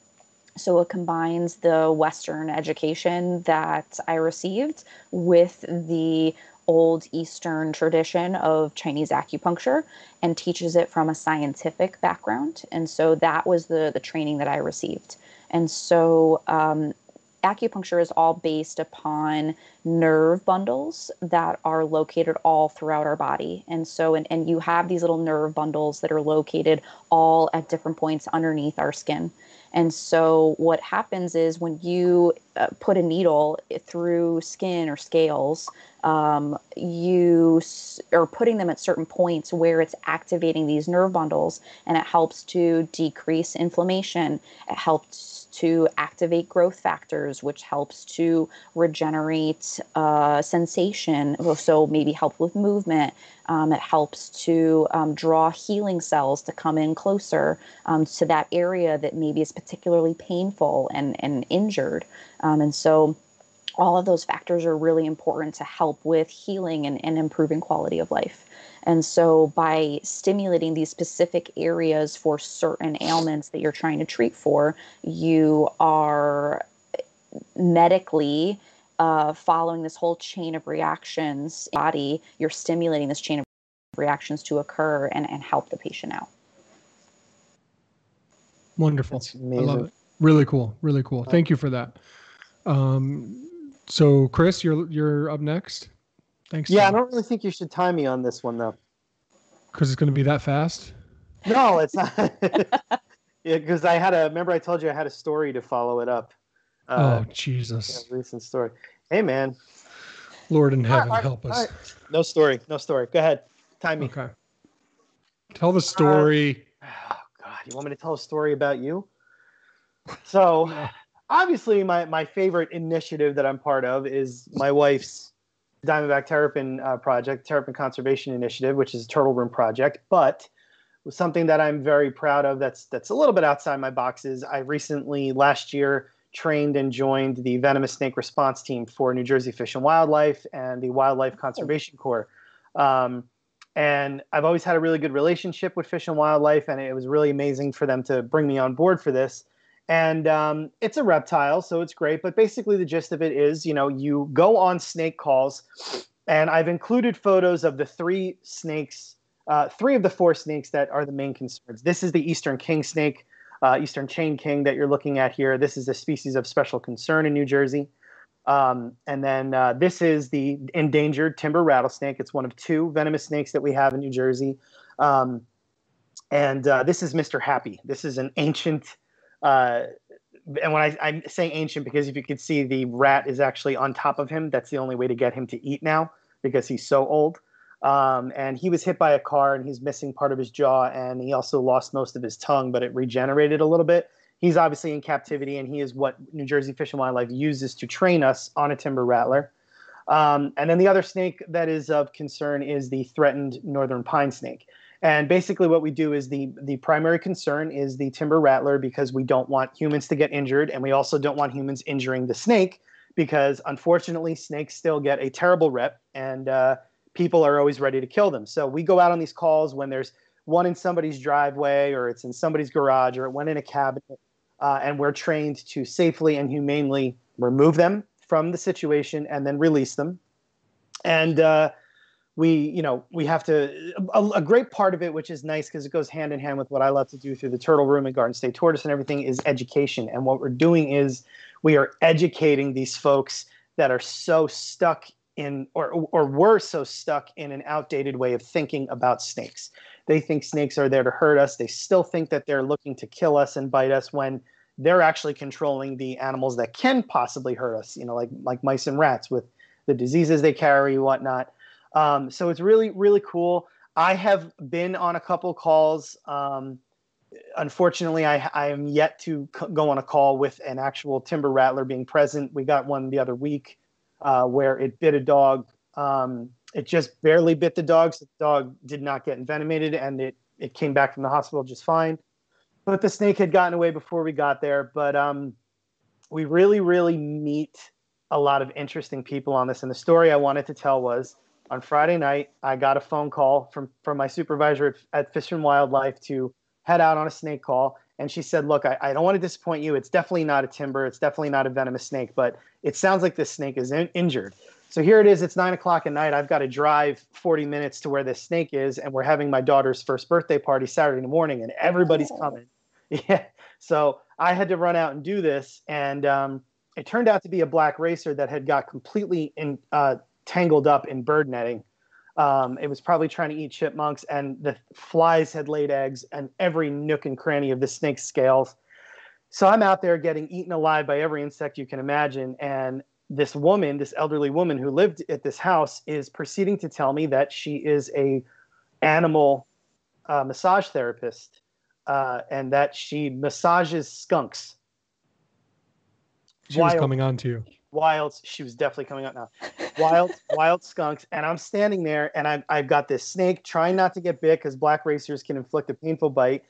So it combines the Western education that I received with the old Eastern tradition of Chinese acupuncture and teaches it from a scientific background. And so that was the the training that I received. And so um, acupuncture is all based upon nerve bundles that are located all throughout our body. And so, and, and you have these little nerve bundles that are located all at different points underneath our skin. And so, what happens is when you uh, put a needle through skin or scales, um, you s- are putting them at certain points where it's activating these nerve bundles, and it helps to decrease inflammation. It helps to activate growth factors, which helps to regenerate uh, sensation. So, maybe help with movement. Um, it helps to um, draw healing cells to come in closer um, to that area that maybe is particularly painful and, and injured. Um, and so, all of those factors are really important to help with healing and, and improving quality of life. And so, by stimulating these specific areas for certain ailments that you're trying to treat for, you are medically uh, following this whole chain of reactions. Body, you're stimulating this chain of reactions to occur and, and help the patient out. Wonderful. That's I love it. Really cool. Really cool. Thank you for that. Um, so Chris, you're you're up next. Thanks. Yeah, I don't really think you should time me on this one though. because it's going to be that fast. No, it's not. yeah, because I had a remember I told you I had a story to follow it up. Uh, oh Jesus, yeah, recent story. Hey man, Lord in heaven, All right, help all us. right. no story, no story. Go ahead, time me. Okay. Tell the story. Oh God, you want me to tell a story about you? So, obviously, my my favorite initiative that I'm part of is my wife's Diamondback Terrapin uh, project, Terrapin Conservation Initiative, which is a turtle room project. But something that I'm very proud of that's that's a little bit outside my boxes. I recently last year trained and joined the venomous snake response team for New Jersey Fish and Wildlife and the Wildlife Conservation Corps. Um, and I've always had a really good relationship with Fish and Wildlife, and it was really amazing for them to bring me on board for this. And um, it's a reptile, so it's great. But basically, the gist of it is, you know, you go on snake calls, and I've included photos of the three snakes, uh, three of the four snakes that are the main concerns. This is the eastern king snake, uh, eastern chain king that you're looking at here. This is a species of special concern in New Jersey. Um, and then uh, this is the endangered timber rattlesnake. It's one of two venomous snakes that we have in New Jersey. Um, and uh, this is Mr. Happy. This is an ancient, uh, and when I, I'm saying ancient because if you could see, the rat is actually on top of him. That's the only way to get him to eat now because he's so old. Um, and he was hit by a car and he's missing part of his jaw and he also lost most of his tongue, but it regenerated a little bit he's obviously in captivity, and he is what New Jersey Fish and Wildlife uses to train us on a timber rattler. Um, and then the other snake that is of concern is the threatened northern pine snake. And basically, what we do is the the primary concern is the timber rattler because we don't want humans to get injured, and we also don't want humans injuring the snake because unfortunately, snakes still get a terrible rep, and uh, people are always ready to kill them. So we go out on these calls when there's one in somebody's driveway, or it's in somebody's garage, or it went in a cabinet uh, and we're trained to safely and humanely remove them from the situation and then release them. And uh, we, you know, we have to. A, a great part of it, which is nice because it goes hand in hand with what I love to do through the Turtle Room and Garden State Tortoise and everything, is education. And what we're doing is we are educating these folks that are so stuck in, or or were so stuck in an outdated way of thinking about snakes. They think snakes are there to hurt us. They still think that they're looking to kill us and bite us when they're actually controlling the animals that can possibly hurt us, you know, like like mice and rats with the diseases they carry, whatnot. Um, so it's really, really cool. I have been on a couple calls. Um, unfortunately, I, I am yet to c- go on a call with an actual timber rattler being present. We got one the other week uh, where it bit a dog. Um, it just barely bit the dog, so the dog did not get envenomated, and it it came back from the hospital just fine. But the snake had gotten away before we got there. But um, we really, really meet a lot of interesting people on this. And the story I wanted to tell was on Friday night, I got a phone call from from my supervisor at, at Fish and Wildlife to head out on a snake call. And she said, Look, I, I don't want to disappoint you. It's definitely not a timber. It's definitely not a venomous snake, but it sounds like this snake is in, injured. So here it is. It's nine o'clock at night. I've got to drive 40 minutes to where this snake is. And we're having my daughter's first birthday party Saturday morning, and everybody's Oh. coming. Yeah. So I had to run out and do this. And um, it turned out to be a black racer that had got completely in, uh, tangled up in bird netting. Um, it was probably trying to eat chipmunks, and the flies had laid eggs and every nook and cranny of the snake's scales. So I'm out there getting eaten alive by every insect you can imagine. And this woman, this elderly woman who lived at this house, is proceeding to tell me that she is a animal uh, massage therapist uh, and that she massages skunks. She was coming on to you. Wild, she was definitely coming out now. Wild, wild skunks, and I'm standing there, and I've, I've got this snake trying not to get bit because black racers can inflict a painful bite.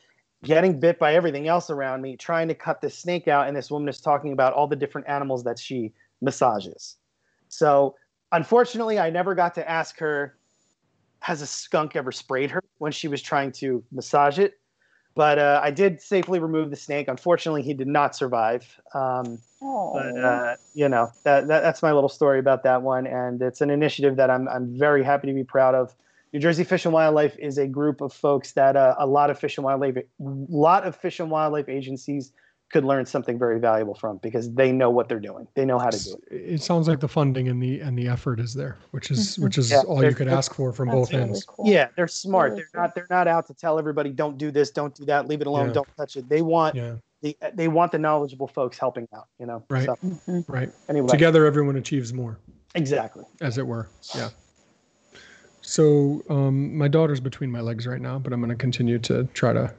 Getting bit by everything else around me, trying to cut this snake out, and this woman is talking about all the different animals that she massages. So, unfortunately, I never got to ask her, has a skunk ever sprayed her when she was trying to massage it? But uh, I did safely remove the snake. Unfortunately, he did not survive. Um, but uh, you know that, that that's my little story about that one, and it's an initiative that I'm I'm very happy to be proud of. New Jersey Fish and Wildlife is a group of folks that uh, a lot of fish and wildlife, lot of fish and wildlife agencies could learn something very valuable from because they know what they're doing. They know how to do it. It sounds like the funding and the and the effort is there, which is Mhm. which is Yeah, all you could ask for from both really ends. cool. Yeah, they're smart. Really They're not they're not out to tell everybody don't do this, don't do that, leave it alone, Yeah. don't touch it. They want Yeah, the they want the knowledgeable folks helping out. You know. Right. So, Mhm. right. anyway, Together, everyone achieves more. exactly. as it were. Yeah. So um, my daughter's between my legs right now, but I'm going to continue to try to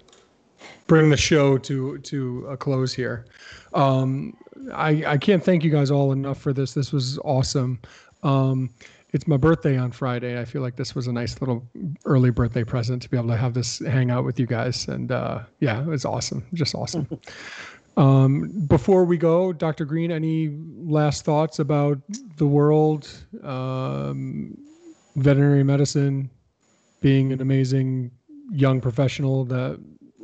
bring the show to to a close here. Um, I I can't thank you guys all enough for this. This was awesome. Um, it's my birthday on Friday. I feel like this was a nice little early birthday present to be able to have this hang out with you guys. And uh, yeah, it was awesome. Just awesome. um, before we go, Dr. Green, any last thoughts about the world, um, veterinary medicine, being an amazing young professional that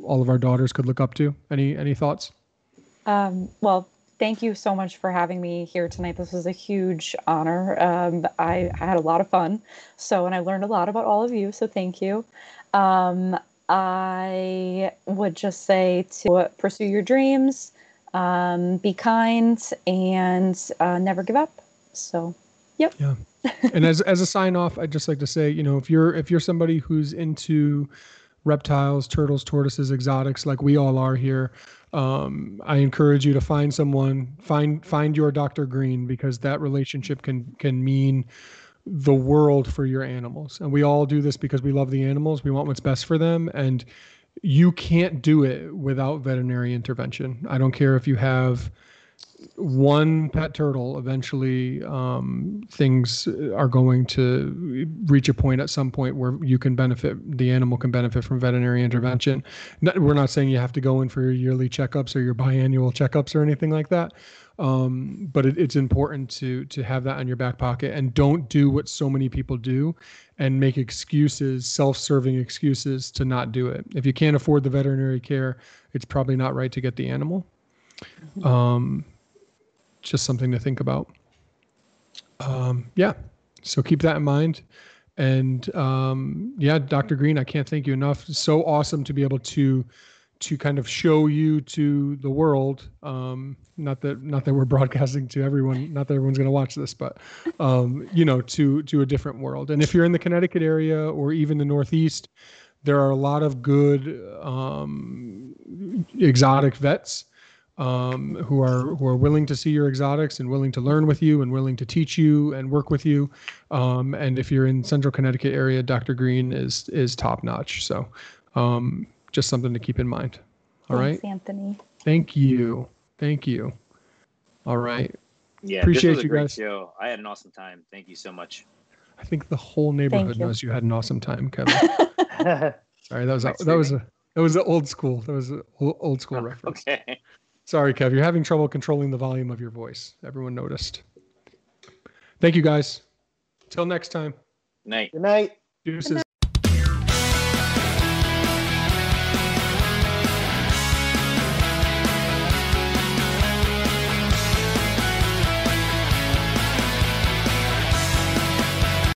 all of our daughters could look up to? Any any thoughts? Um, well, thank you so much for having me here tonight. This was a huge honor. Um, I, I had a lot of fun. So, and I learned a lot about all of you. So, thank you. Um, I would just say to pursue your dreams, um, be kind, and uh, never give up. So, yep. Yeah. and as as a sign off, I'd just like to say, you know, if you're if you're somebody who's into reptiles, turtles, tortoises, exotics, like we all are here, um, I encourage you to find someone, find find your Dr. Green because that relationship can can mean the world for your animals. And we all do this because we love the animals. We want what's best for them, and you can't do it without veterinary intervention. I don't care if you have one pet turtle eventually um, things are going to reach a point at some point where you can benefit the animal can benefit from veterinary intervention. We're not saying you have to go in for your yearly checkups or your biannual checkups or anything like that um, but it, it's important to to have that in your back pocket and don't do what so many people do and make excuses self-serving excuses to not do it. If you can't afford the veterinary care it's probably not right to get the animal um, just something to think about. Um, yeah, so keep that in mind. And um, yeah, Dr. Green, I can't thank you enough. It's so awesome to be able to to kind of show you to the world. Um, not that not that we're broadcasting to everyone, not that everyone's going to watch this, but um, you know, to to a different world. And if you're in the Connecticut area or even the Northeast, there are a lot of good um, exotic vets um, who are who are willing to see your exotics and willing to learn with you and willing to teach you and work with you. Um, and if you're in Central Connecticut area, Dr. Green is is top notch. So um, just something to keep in mind. All right. thanks, Anthony. Thank you. Thank you. All right. Yeah, Appreciate this was a you great guys. show. I had an awesome time. Thank you so much. I think the whole neighborhood you. knows you had an awesome time, Kevin. Sorry, that was a, that was a that was an old school. That was an old school reference. Okay. Sorry, Kev. You're having trouble controlling the volume of your voice. Everyone noticed. Thank you, guys. Till next time. Night. Good night. Deuces.